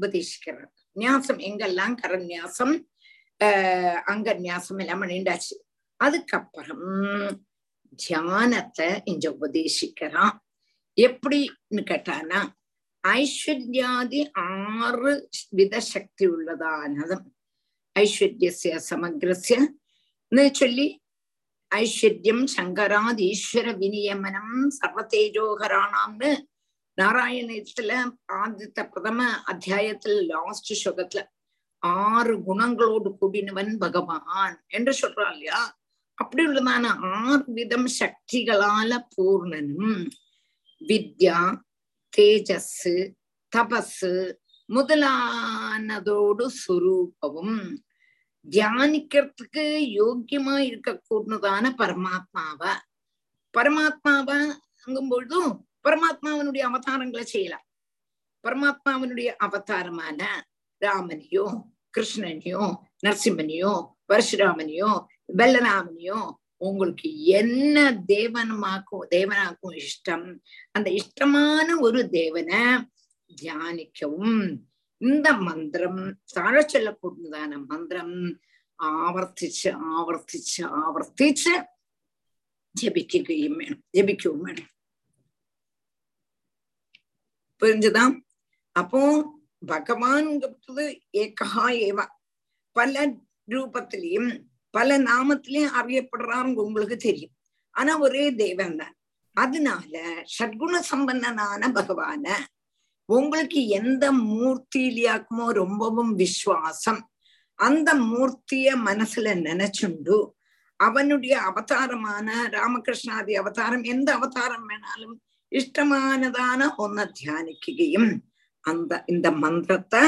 உபதேசிக்கிறார் நியாசம் எங்கெல்லாம் கரநியாசம் ஆஹ் அங்க நியாசம் எல்லாம் பண்ணிண்டாச்சு அதுக்கப்புறம் தியானத்தை இங்க உபதேசிக்கிறான். எப்படின்னு கேட்டானா ஐஸ்வர்யாதி ஆறு வித சக்தி உள்ளதானதும் ஐஸ்வர்யசிய சமகிரஸ்யன்னு சொல்லி ஐஸ்வர்யம் சங்கராதி விநியமனம் சர்வதேஜோகரானாம்னு நாராயணத்துல ஆதித்த பிரதம அத்தியாயத்தில் லாஸ்ட் ஸ்லோகத்துல ஆறு குணங்களோடு கூடினவன் பகவான் என்று சொல்றான் இல்லையா? அப்படி உள்ளதான ஆறு விதம் சக்திகளால பூர்ணனும் வித்யா தேஜஸ் தபஸ் முதலானதோடு சுரூபവും தியானிக்கிறதுக்கு யோக்கியமா இருக்கக்கூடதான பரமாத்மாவ. பரமாத்மாவங்கும்பொழுதும் பரமாத்மாவனுடைய அவதாரங்களை செய்யலாம் பரமாத்மாவனுடைய அவதாரமான ராமனையோ கிருஷ்ணனையோ நரசிம்மனையோ பரசுராமனையோ பலராமனையோ உங்களுக்கு என்ன தேவனமாக்கும் தேவனாக்கும் இஷ்டம் அந்த இஷ்டமான ஒரு தேவனை தியானிக்கவும் இந்த மந்திரம் താഴ ചൊല്ലപ്പെടുന്നതാണ് മന്ത്രം ആവർത്തിച്ച് ആവർത്തിച്ച് ആവർത്തിച്ച് ജപിക്കുകയും വേണം ജപിക്കുകയും വേണം புரிஞ்சுதா? அப்போ பகவான்ங்கிறது ஏகா ஏவா. பல ரூபத்திலையும் பல நாமத்திலையும் அறியப்படுறாருங்க உங்களுக்கு தெரியும். ஆனா ஒரே தெய்வம் தான். அதனால ஷட்குண சம்பந்தனான பகவான உங்களுக்கு எந்த மூர்த்தியிலியாக்குமோ ரொம்பவும் விசுவாசம். அந்த மூர்த்திய மனசுல நினைச்சுண்டு அவனுடைய அவதாரமான ராமகிருஷ்ணாதி அவதாரம் எந்த அவதாரம் வேணாலும் ഇഷ്ടമാനതാണ് ഒന്ന് ധ്യാനിക്കുകയും അന്ത இந்த மந்திரத்தை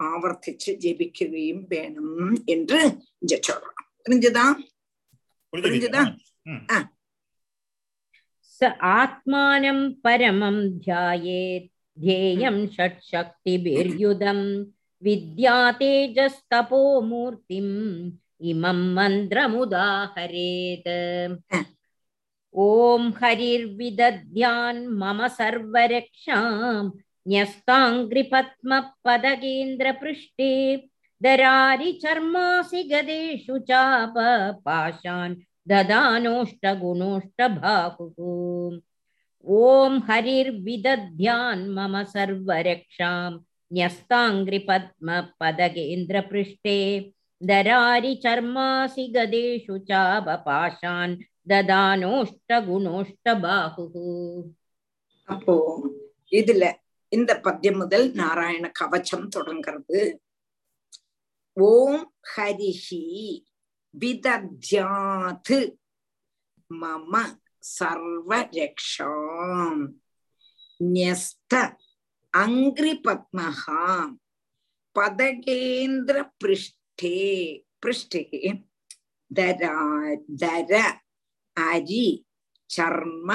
ஆவர்த்திச்சு ஜெபிக்கையும் வேணும் என்று இங்க சொல்றோம் புரிஞ்சுதா புரிஞ்சுதா ச ஆத்மானம் பரமம் தியாயேத் ध्येयं षट्शक्तिभिर्युधं विद्या तेजस्तपो मूर्तिम् इमं मन्त्रमुदाहरेत् ॐ हरिर्विदध्यान् मम सर्वरक्षां न्यस्ताङ्घ्रिपद्मपदकेन्द्रपृष्ठे दरारिचर्मासि गदेषु चाप पाशान् ददानोष्टगुणोष्टबाहुः ॐ हरिर्विदध्यान् मम सर्वरक्षां न्यस्ताङ्घ्रिपद्मपदकेन्द्रपृष्ठे दरारिचर्मासि गदेषु चापपाशान् ददानोष्टगुणोष्टबाहुः அப்போ இதுல இந்த பத்தியம் முதல் நாராயண கவச்சம் தொடங்கிறது ஓம் ஹரிஹி விதத்யாத் மம சர்வரக்ஷாம் न्यस्त अङ्घ्रिपद्मः पदकेन्द्र पृष्ठे पृष्ठे दरा दर அரி சர்ம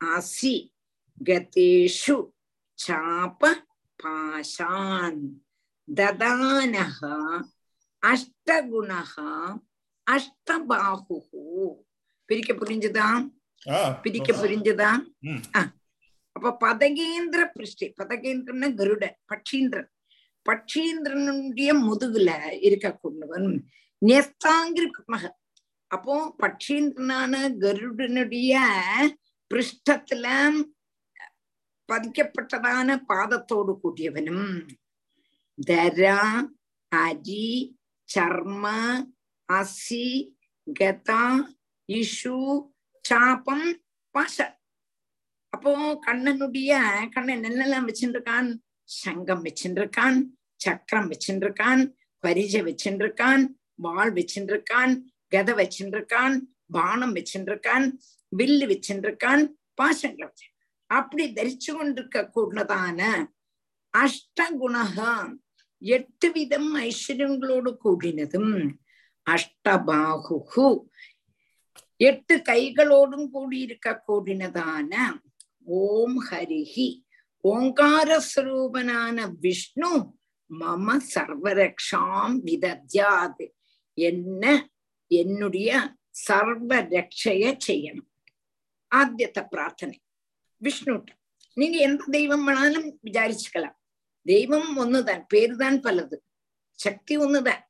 அசி கதேஷு சாப பாஷான் ததானக அஷ்டகுணக அஷ்டபாகு பிரிக்க புரிஞ்சுதா? பிரிக்க புரிஞ்சுதா? அப்ப பதகேந்திர பிருஷ்டி பதகேந்திரம்னா கருடன் பட்சீந்திரன். பட்சீந்திரனுடைய முதுகுல இருக்க கொண்டவன் நெஸ்தாங்கிரி பத்மக அப்போ பட்சீந்திரனான கருடனுடைய பிருஷ்டத்துல பதிக்கப்பட்டதான பாதத்தோடு கூடியவனும் தரா அரி சர்ம அசி கதா இஷு சாபம் பாச. அப்போ கண்ணனுடைய கண்ணன் என்னெல்லாம் வச்சுருக்கான் சங்கம் வச்சுருக்கான் சக்கரம் வச்சுருக்கான் பரிஜை வச்சுருக்கான் வாழ் வச்சுருக்கான் கதை வச்சுருக்கான் பானம் வச்சுருக்கான் வில்லு வச்சுருக்கான் பாசங்களை வச்சு. அப்படி தரிச்சு கொண்டிருக்க கூடதான அஷ்டகுணகா எட்டு விதம் ஐஸ்வர்யங்களோடு கூடினதும் அஷ்டபாகு எட்டு கைகளோடும் கூடியிருக்க கூடினதான ஓம் ஹரிஹி. ஓங்கார ஸ்வரூபனான விஷ்ணு மம சர்வரக்ஷாம் விதத்யாது. என்ன என்னுடைய சர்வ ரட்சைய செய்யணும். ஆத்தியத்தை பிரார்த்தனை. விஷ்ணுட்ட. நீங்க எந்த தெய்வம் வேணாலும் விசாரிச்சுக்கலாம். தெய்வம் ஒண்ணுதான் பேரு தான் பலது. சக்தி ஒண்ணுதான்.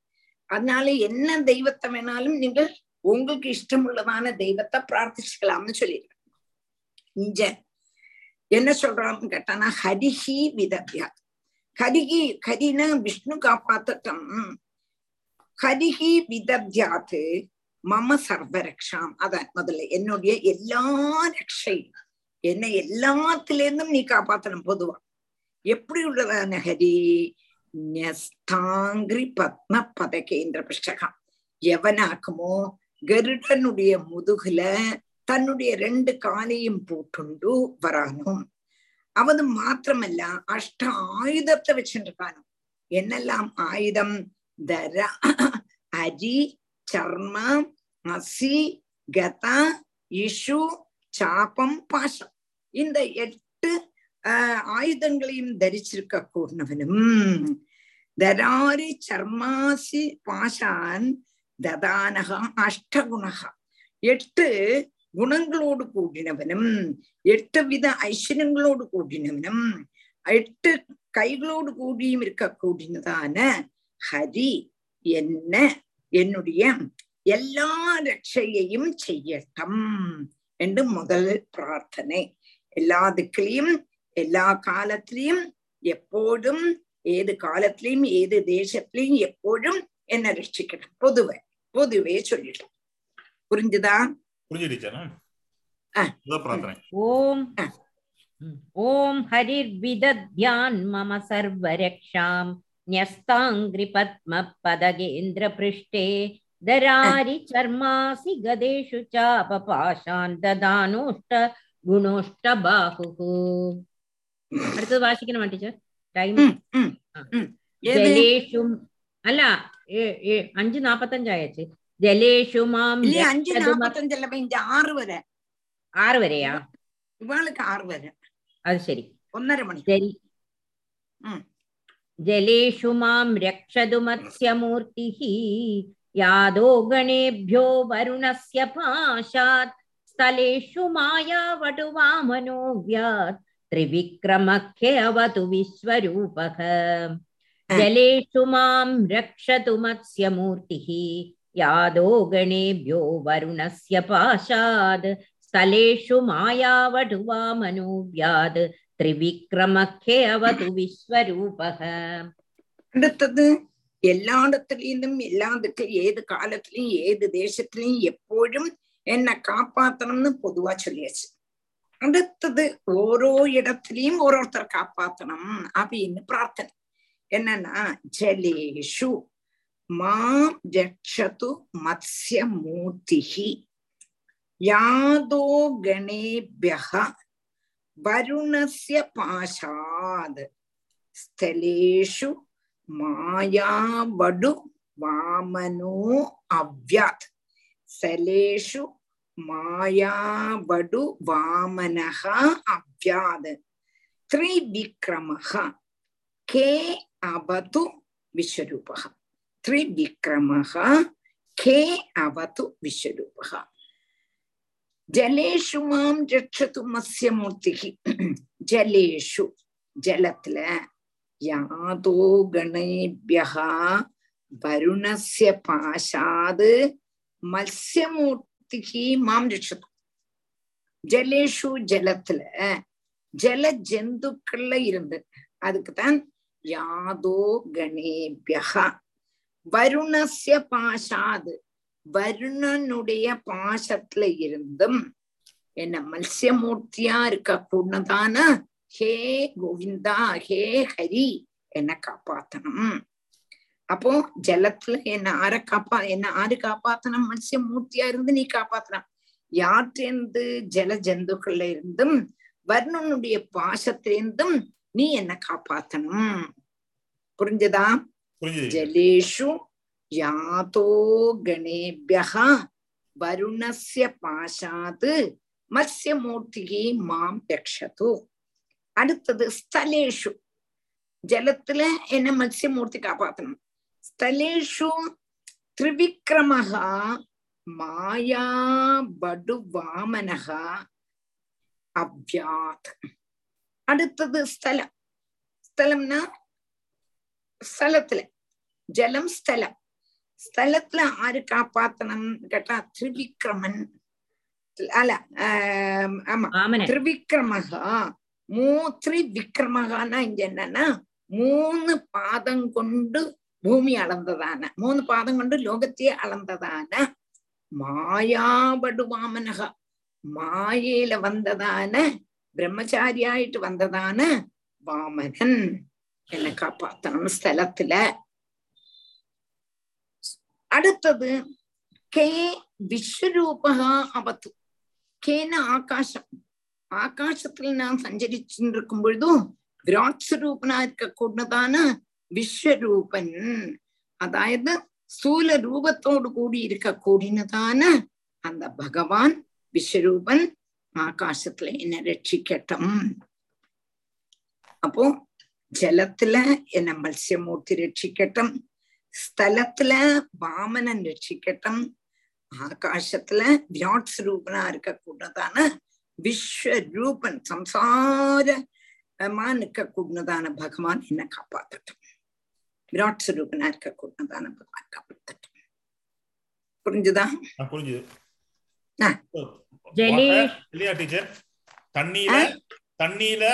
அதனால என்ன தெய்வத்தை வேணாலும் நீங்கள் உங்களுக்கு இஷ்டமுள்ளதான தெய்வத்தை பிரார்த்திச்சுக்கலாம்னு சொல்லியிருக்கேன். இஞ்ச என்ன சொல்றான்னு கேட்டானா ஹரிஹி விதவியா ஹரிஹி ஹரினா விஷ்ணு காப்பாத்தட்டம். ஹரிஹி விதவியாத்து மம சர்வரக்ஷாம். அதான் முதல்ல என்னுடைய எல்லா ரக்ஷையும் என்னை எல்லாத்திலேருந்தும் நீ காப்பாத்தணும் பொதுவா. எப்படி உள்ளதான ஹரி? நெஸ்தாங்கிரி பத்ம பதகேந்திர புஷ்டகம் எவனாக்குமோ? கருடனுடைய முதுகுல தன்னுடைய ரெண்டு காலையும் போட்டுண்டு வரானும். அவனும் மாத்திரமல்ல அஷ்ட ஆயுதத்தை வச்சுருக்கானு என்னெல்லாம் ஆயுதம்? தர அரி சர்ம அசி கதா இஷு சாபம் பாஷம். இந்த எட்டு ஆயுதங்களையும் தரிச்சிருக்க கூடவனும் தராரி சர்மாசி பாஷான் ததானகா அஷ்டகுணகா. எட்டு குணங்களோடு கூடினவனும் எட்டு வித ஐஸ்வர்யங்களோடு கூடினவனும் எட்டு கைகளோடு கூடியும் இருக்க கூடினதான ஹரி என்ன? என்னுடைய எல்லா ரட்சையையும் செய்யட்டும் என்று முதல் பிரார்த்தனை. எல்லா திக்கிலையும் எல்லா காலத்திலையும் எப்போதும் ஏது காலத்திலையும் ஏது தேசத்திலையும் எப்போதும் என்ன ரட்சிக்கணும் பொதுவை பொதுவே சொல்லிடும் புரிஞ்சுதா? ஓம். ஓம் ஹரிர்விதத்யான் மம சர்வரக்ஷாம் न्यस्ताङ्घ्रिपद्मपदगेन्द्रपृष्ठे दरारि चर्मासि गदेषु चापपाशान् ददानोष्ट குணோஷ்ட பாகு அடுத்தது வாசிக்கணுமா டீச்சர் டைம் ஜலேஷு அல்ல அஞ்சு நாப்பத்தஞ்சு ஆயாச்சு ஜலேஷு மாம் அஞ்சு நாப்பத்தஞ்சுல இந்த ஆறு வரை ஆறு வரையா இவாளுக்கு ஆறு வரை அது சரி ஒன்னரை மணி சரி जलेषु मां रक्षतु मत्स्यमूर्तिः यादो गणेभ्यो वरुणस्य पाशात् स्थलेषु मायावटु वामनो व्यात् त्रिविक्रमख्यवतु विश्वरूपः जलेषु मां रक्षतु मत्स्यमूर्तिः यादो गणेभ्यो वरुणस्य पाशात् स्थलेषु मायावटु वामनो व्यात् സ്ഥലേഷു മായാവടുവാമനോ വ്യാത് ത്രിവിക്രമഖ്യവതു വിശ്വരൂപഃ അടുത്തത് எல்லாஇடத்துலயும் எல்லாத்துக்கும் ஏது காலத்திலயும் ஏது தேசத்திலயும் எப்போதும் என்னை காப்பாத்தணும்னு பொதுவா சொல்லியாச்சு அடுத்தது ஓரோ இடத்துலயும் ஓரோருத்தர் காப்பாத்தணும் அப்படின்னு பிரார்த்தனை என்னன்னா ஜலேஷு மாம் ரக்ஷது மத்ஸ்ய மூர்த்திஹி யாதோ கணேபியः வருணஸ்ய பாஷாத். ஸ்தலேஷு மாயாவடு வாமனோ அவ்யாத். சலேஷு மாயாவடு வாமனஹா அவ்யாத். த்ரிவிக்ரமஹ. கே அவது விஸ்வரூபஹ. த்ரிவிக்ரமஹ கே அவது விஸ்வரூபஹ. ஜலேஷு மாம் ரட்சது மத்ய மூர்த்திகி. ஜலேஷு ஜலத்துல யாதோ கணேபியா வருணஸ்ய பாஷாது மத்யமூர்த்திகி மாம் ரட்சது ஜலேஷு ஜலத்துல ஜல ஜந்துக்கள்ல இருந்து அதுக்குதான் யாதோ கணேபியா வருணஸ்ய பாஷாது வருணனுடைய பாசத்துல இருந்தும் என்ன மத்ஸ்யமூர்த்தியா இருக்க கூடதான? ஹே கோவிந்தா ஹே ஹரி என்ன காப்பாத்தணும். அப்போ ஜலத்துல என்ன ஆர காப்பா என்ன ஆறு காப்பாத்தணும் மத்ஸ்யமூர்த்தியா இருந்து நீ காப்பாத்தணும் யாற்றிருந்து ஜல ஜந்துக்கள்ல இருந்தும் வருணனுடைய பாசத்திலிருந்தும் நீ என்ன காப்பாத்தணும். புரிஞ்சுது? ஜலேஷு யாதோ கணேபியः வருணஸ்ய பாஷாத் மத்ஸ்யமூர்த்திகி மாம் ரக்ஷது அடுத்தது ஸ்தலேஷு ஜலத்துல என்ன மத்யமூர்த்தி காப்பாத்தணும் ஸ்தலேஷு திரிவிக்ரமஹா மாயா படு வாமனகா அவ்யாத் அடுத்தது ஸ்தலம் ஸ்தலம்னா ஸ்தலத்துல ஜலம் ஸ்தலம் ஸ்தலத்துல ஆறு காப்பாத்தனம் கேட்டா திரிவிக்ரமன். அல்ல ஆமா. திரிவிக்ரமகா மூ திரிவிக்ரமகான்னா இங்க என்னன்னா மூணு பாதம் கொண்டு பூமி அளந்ததான. மூணு பாதம் கொண்டு லோகத்தையே அளந்ததான. மாயாபடு வாமனகா. மாயையில வந்ததான பிரம்மச்சாரியாயிட்டு வந்ததான வாமனன். என்ன காப்பாத்தணும் ஸ்தலத்துல அடுத்தது கே விஸ்வரூபகா அவத்து. கேன ஆகாசம் ஆகாசத்தில் நான் சஞ்சரிச்சுட்டு இருக்கும் பொழுதும் விராட் சுரூபனா இருக்கக்கூடதான விஸ்வரூபன். அதாவது ஸ்தூல ரூபத்தோடு கூடி இருக்க கூடினதான அந்த பகவான் விஸ்வரூபன் ஆகாசத்துல என்ன ரட்சிக்கட்டும். அப்போ ஜலத்துல என்ன மத்ஸ்யமூர்த்தி ரட்சிக்கட்டும். ஸ்தலத்துல வாமனன் ரட்சிக்கட்டும் ஆகாசத்துல விராட் ஸ்வரூபனா இருக்கக்கூடதான விஸ்வரூபன் சம்சாரமா நிற்கக்கூடதான பகவான் என்ன காப்பாத்தட்டும். விராட் ஸ்வரூபனா இருக்கக்கூடதான பகவான் காப்பாத்தட்டும். புரிஞ்சுதா? புரிஞ்சுது. இல்லையா டீச்சர் தண்ணியில தண்ணியில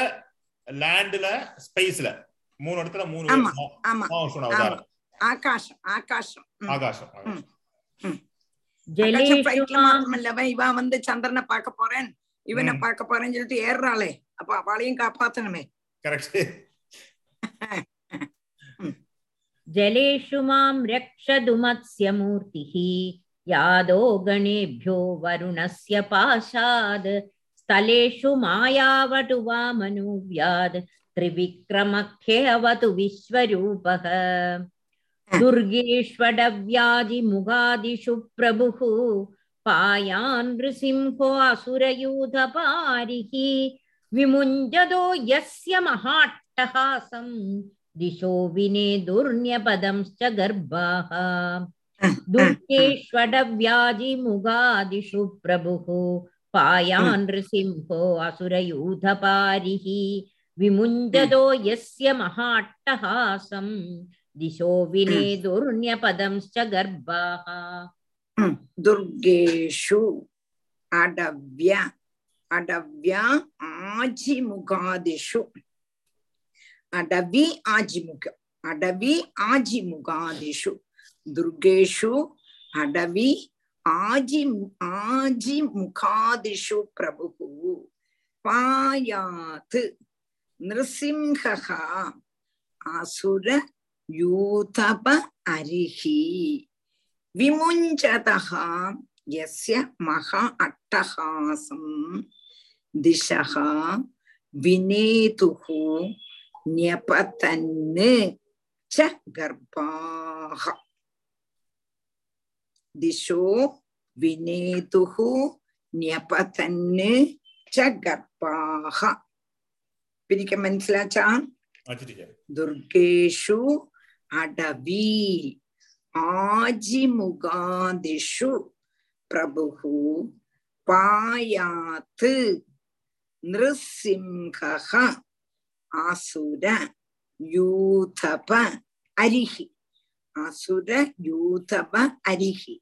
லேண்ட்ல ஸ்பேஸ்ல மூணு இடத்துல மூணு ఆకాశం ఆకాశం ఆకాశం மாத்திரமல்ல அவன் இவன் வந்து சந்திரனை பார்க்க போறேன் இவனை பார்க்க போறேன்னு சொல்லிட்டு ஏறாளே அப்ப அவளையும் காப்பாத்தணுமே ஜலேஷு மாம் ரக்ஷது மத்ஸ்ய மூர்த்தி யாதோ கணேபியோ வருணஸ்ய பாஷாத் ஸ்தலேஷு மாயாவடு வாமனுவியாத் திரிவிக்ரமக்கே அவது விஸ்வரூபக दुर्गेष्वडव्याजिमुगादिषु प्रभुः पायान् नृसिंहो असुरयूथपारिः विमुञ्जतो यस्य महाट्टहासं दिशो विने दुर्न्यपदंश्च गर्भाः दुर्गेष्वडव्याजिमुगादिषु प्रभुः पायान् नृसिंहो असुरयूथपारिः विमुञ्जतो यस्य महाट्टहासं दिशो विने दुर्न्यपदंश्च गर्भाः दुर्गेषु अडव्य अडव्य आजिमुखादिषु अडवि आजिमुख अडवि आजिमुखादिषु दुर्गेषु अडवि आजि आजिमुखादिषु प्रभुः पायात् नृसिंहः असुर யூதப அரிஹி விமுஞ்சதா எஸ்ய மகா அட்டகாசம் திசகா வினேதுகு ஞபதன்னு ச கர்ப்பாக திசோ வினேதுகு ஞபதன்னு ச கர்ப்பாக பிரிக்க மனசிலாச்சா துர்கேஷு அடவி ஆஜிமுகாதிஷு பிரபு பாயாத்து நிருசிம்ஹ ஆசுர யூதப அரிஹி அசுர யூதப அரிஹி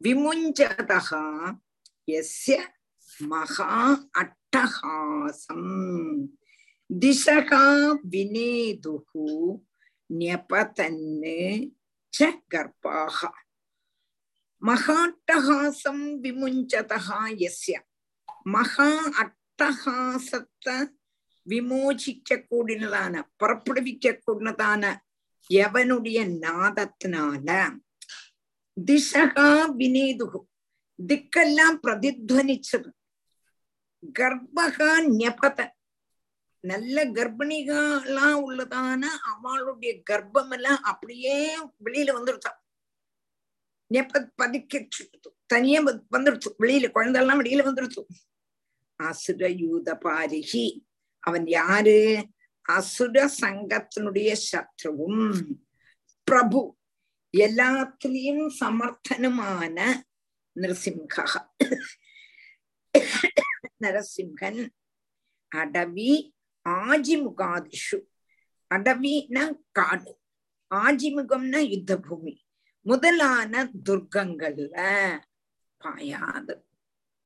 விமுஞ்சதகா எஸ்ய மகா அட்டகாசம் திசகா வினேதுகு ஞபதன்னு ச கர்ப்பாக மகாட்டகாசம் விமுஞ்சதா எஸ்ய மகா அட்டகாசத்தை விமோசிக்க கூடினதான புறப்படுவிக்க கூடினதான எவனுடைய நாதத்தினால திசகா வினேதுகு திக்கெல்லாம் பிரதித்வனிச்சது கர்ப்பகா ஞபத நல்ல கர்ப்பிணிகளா உள்ளதான அவளுடைய கர்ப்பம் எல்லாம் அப்படியே வெளியில வந்துருச்சான் ஞபத் பதிக்க தனியே வந்துருச்சு. வெளியில குழந்தைலாம் வெளியில வந்துருச்சு. அசுரயூத பாரிகி அவன் யாரு? அசுர சங்கத்தினுடைய சத்ருவும். பிரபு எல்லாத்திலையும் சமர்த்தனுமான நிருசிம்கா நரசிம்ஹன் அடவி ஆஜிமுகாதிஷு. அடவினா காடு. ஆஜிமுகம்னா யுத்த பூமி முதலான துர்க்கங்கள்ல பாயாது.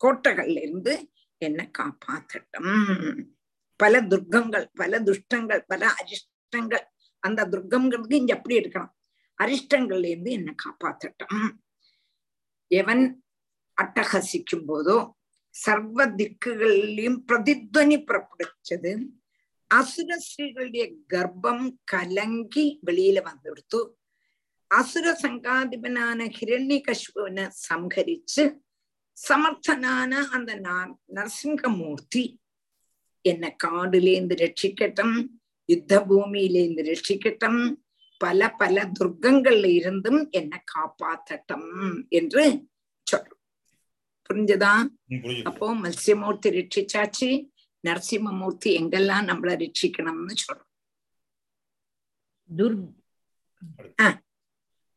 கோட்டைகள்ல இருந்து என்ன காப்பாத்தட்டும். பல துர்க்கங்கள் பல துஷ்டங்கள் பல அரிஷ்டங்கள் அந்த துர்க்கங்களுக்கு இங்க அப்படி இருக்கணும் அரிஷ்டங்கள்ல இருந்து என்ன காப்பாத்தட்டும். எவன் அட்டகசிக்கும் போதோ சர்வ திக்குகள்லயும் பிரதித்வனி புறப்படுச்சது கர்ப்பம் கலங்கி வெளியில வந்துடுத்து அசுர சங்காதிபனான ஹிரண்ய கஷ்புவனை சம்ஹரிச்சு சமர்த்தனான அந்த நரசிங்கமூர்த்தி என்ன காடுலேந்து ரட்சிக்கட்டும் யுத்த பூமியிலேந்து ரட்சிக்கட்டும் பல பல துர்க்கங்கள்ல இருந்தும் என்ன காப்பாத்தட்டும் என்று சொல்றோம் புரிஞ்சுதா அப்போ மத்ஸ்யமூர்த்தி ரட்சிச்சாச்சு நரசிம்மமூர்த்தி எங்கெல்லாம் நம்மள ரட்சிக்கணும்னு சொல்றோம்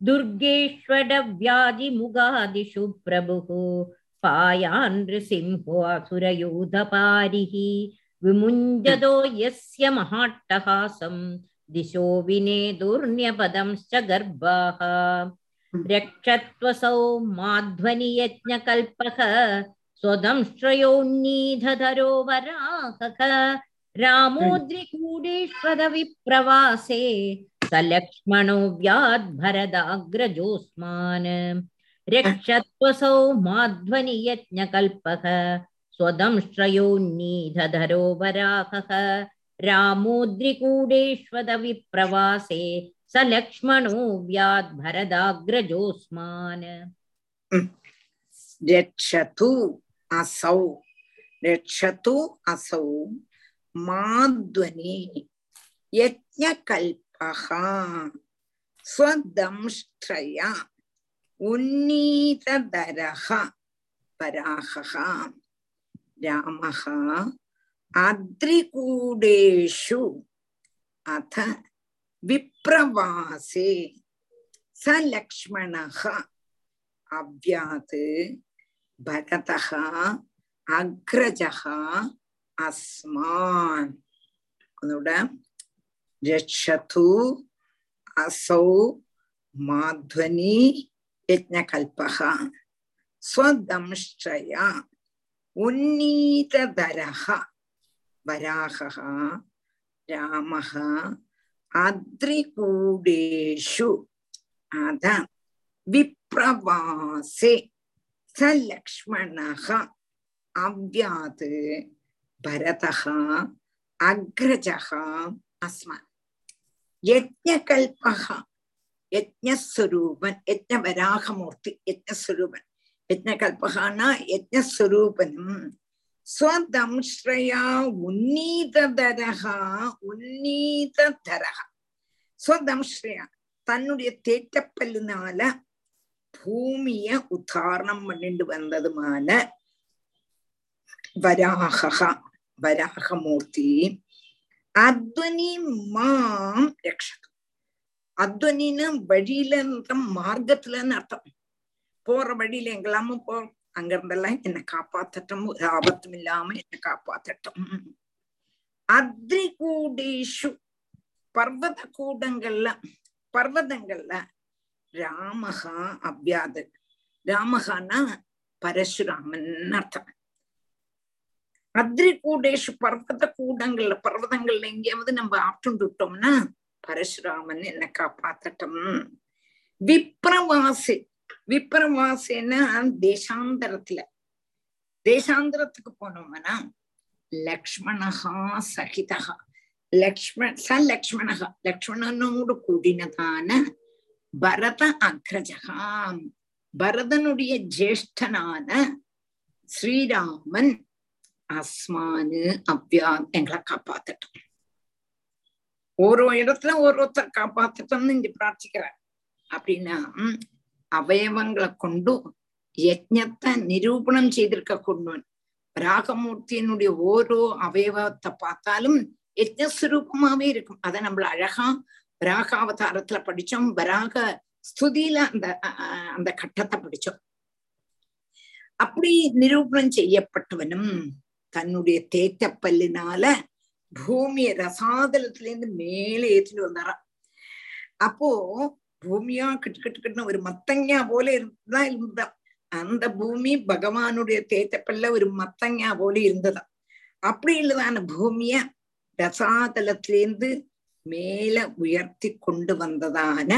दुर्गेष्वडव्याधिमुगादिषु प्रभुः पायान् नृसिंहो असुरयूथपारिः विमुञ्जतो यस्य महाट्टहासं दिशो विनेदुर्न्यपदंश्च गर्भाः रक्षत्वसौ माध्वनियज्ञकल्पः स्वदंश्रयोन्नीधधरो वराहः रामोद्रिकूडेष्वदविप्रवासे स लक्ष्मणो व्याद्भरदाग्रजोऽस्मान् रक्षत्वसौ माध्वनि माध्वनियज्ञकल्पः स्वदंश्रयोन्नीधधरो वराहः रामोद्रिकूडेष्वदविप्रवासे स लक्ष्मणो व्याद्भरदाग्रजोऽस्मान् रक्षतु असौ, रक्षतु असौ, माध्वनि यज्ञ कल्पः स्वदंष्ट्रया उन्नीतधरः पराहः। रामः, अद्रिकूडेषु, अथ विप्रवासे, स लक्ष्मणः, अव्यात् பரதா அக்ரஜா அஸ்மான். அதோட ரட்சது அசௌ மாத்வனி யஜ்னகல்பகா ஸ்வதம்ஷயா உன்னீதரஹ வராகா ராமஹ அத்ரிகூடேஷு. அத விப்ரவாசே. ச லக்ஷ்மணக அவ்யாது பரதகா அக்ரஜகா அஸ்மன் யஜ்ஞகல்பகா யஜ்ஞஸ்வரூபன் யஜ்ஞவராகமூர்த்தி யஜ்ஞஸ்வரூபன் யஜ்ஞகல்பகானா யஜ்ஞஸ்வரூபனும் ஸ்வதம்ஸ்ரயா உன்னீதரகா உன்னீதரகா ஸ்வதம்ஸ்ரயா தன்னுடைய தேட்டப்பல்லினால பூமிய உத்தாரணம் பண்ணிட்டு வந்ததுமான வராகா வராகமூர்த்தி அத்வனி மாம் ரக்ஷது அத்வனின்னு வழியில மார்க்கத்துலன்னு அர்த்தம் போற வழியில எங்கெல்லாமும் போ அங்க இருந்தெல்லாம் என்னை காப்பாத்தட்டும் ஒரு ஆபத்தும் இல்லாம என்னை காப்பாத்தட்டும் அத்ரி கூடேஷு பர்வத கூடங்கள்ல பர்வதங்கள்ல ராமகா அபியாத ராமகானா பரசுராமன் அர்த்தம். அத்ரிகூடேஷு பர்வத கூடங்கள்ல பர்வதங்கள்ல எங்கேயாவது நம்ம ஆட்டுண்டு விட்டோம்னா பரசுராமன் என்ன காப்பாத்தட்டும். விப்ரவாசி. விப்ரவாசேன்னா தேசாந்தரத்துல. தேசாந்தரத்துக்கு போனோம்னா லக்ஷ்மணஹா சகிதா லக்ஷ்மண் ச லக்ஷ்மணஹா. லக்ஷ்மணனோடு கூடினதான பரத அக்ரஜகாம். பரதனுடைய ஜேஷ்டனான ஸ்ரீராமன் அஸ்மானு அவ்யா எங்களை காப்பாத்தட்டும். ஓரோ இடத்துல ஒருத்தர் காப்பாத்தட்டும்னு இங்க பிரார்த்திக்கிறார். அப்படின்னா அவயவங்களை கொண்டு யஜ்ஞத்தை நிரூபணம் செய்திருக்க கொண்டவன் ராகமூர்த்தியினுடைய ஓரோ அவயவத்தை பார்த்தாலும் யஜ்ஞஸ்வரூபமாவே இருக்கும். அதை நம்மள அழகா வராகாவதாரத்துல படிச்சோம் வராக ஸ்துதியில அந்த அந்த கட்டத்தை படிச்சோம். அப்படி நிரூபணம் செய்யப்பட்டவனும் தன்னுடைய தேட்டப்பல்லினால பூமிய ரசாதலத்துல இருந்து மேலே ஏற்றிட்டு வந்தாராம். அப்போ பூமியா கிட்டு கிட்டு கிட்டுன்னு ஒரு மத்தங்கா போல இருந்தா இருந்தா அந்த பூமி பகவானுடைய தேட்டப்பல்ல ஒரு மத்தங்கா போல இருந்ததா அப்படி இல்லதான பூமிய ரசாதலத்திலேருந்து மேல உயர்த்தி கொண்டு வந்ததான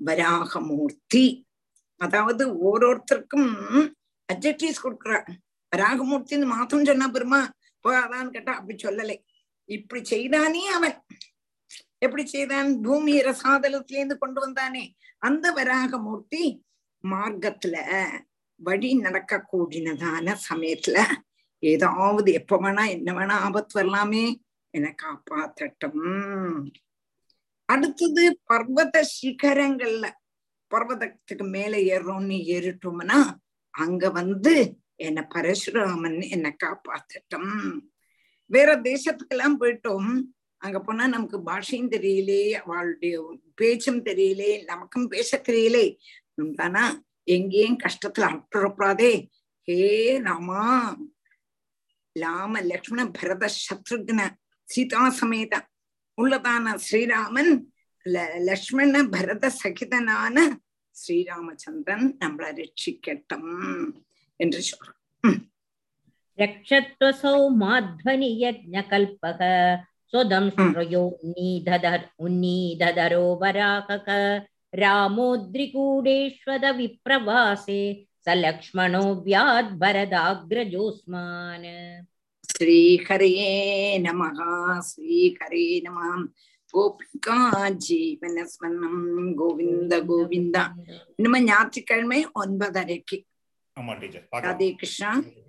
வராகமூர்த்தி. அதாவது ஓரோருத்தருக்கும் அப்ஜெக்டிவ்ஸ் கொடுக்குறார் வராகமூர்த்தின்னு மாத்திரம் சொன்னா பெருமா? போகாதான்னு கேட்டா அப்படி சொல்லலை. இப்படி செய்தானே அவன். எப்படி செய்தான்? பூமி ரசாதலத்திலேருந்து கொண்டு வந்தானே. அந்த வராகமூர்த்தி மார்க்கத்துல வழி நடக்க கூடினதான சமயத்துல ஏதாவது எப்ப வேணா என்ன வேணா ஆபத்து வரலாமே. என்னை காப்பாத்தட்டும். அடுத்தது பர்வத சிகரங்கள்ல பர்வதத்துக்கு மேல ஏறோம்னு ஏறிட்டோம்னா அங்க வந்து என்ன பரசுராமன் என்ன காப்பாத்தட்டும். வேற தேசத்துக்கெல்லாம் போயிட்டோம். அங்க போனா நமக்கு பாஷையும் தெரியலே அவளுடைய பேச்சும் தெரியலே நமக்கும் பேச தெரியலே. உண்டானா எங்கேயும் கஷ்டத்துல அட்டுறப்படாதே ஹே ராமா லாம லக்ஷ்மண பரத சத்ருக்ன சீதா சமேத உள்ளதான ஸ்ரீராமன் லக்ஷ்மண பரத சகிதனான ஸ்ரீராமச்சந்திரன் நம்மளை ரட்சிக்கட்டும் என்று சொல்றோம் ரக்ஷத்வசௌ மாத்வனி யஜ்ஞகல்பக சுதம்ஸ்ருயோ உன்னீததர் உன்னீததரோ வராகக. ராமோத்ரிகூடேஸ்வத விப்ரவாசே சலக்ஷ்மணோ வியாத் பரதாக்ரஜோஸ்மான் ஸ்ரீஹரே நம ஸ்ரீஹரே நம கோபிகா ஜீவனஸ்மரணம் கோவிந்த கோவிந்தா. இனிமே ஞாயிற்றுக்கிழமை ஒன்பதரைக்கு. ராதே கிருஷ்ணா.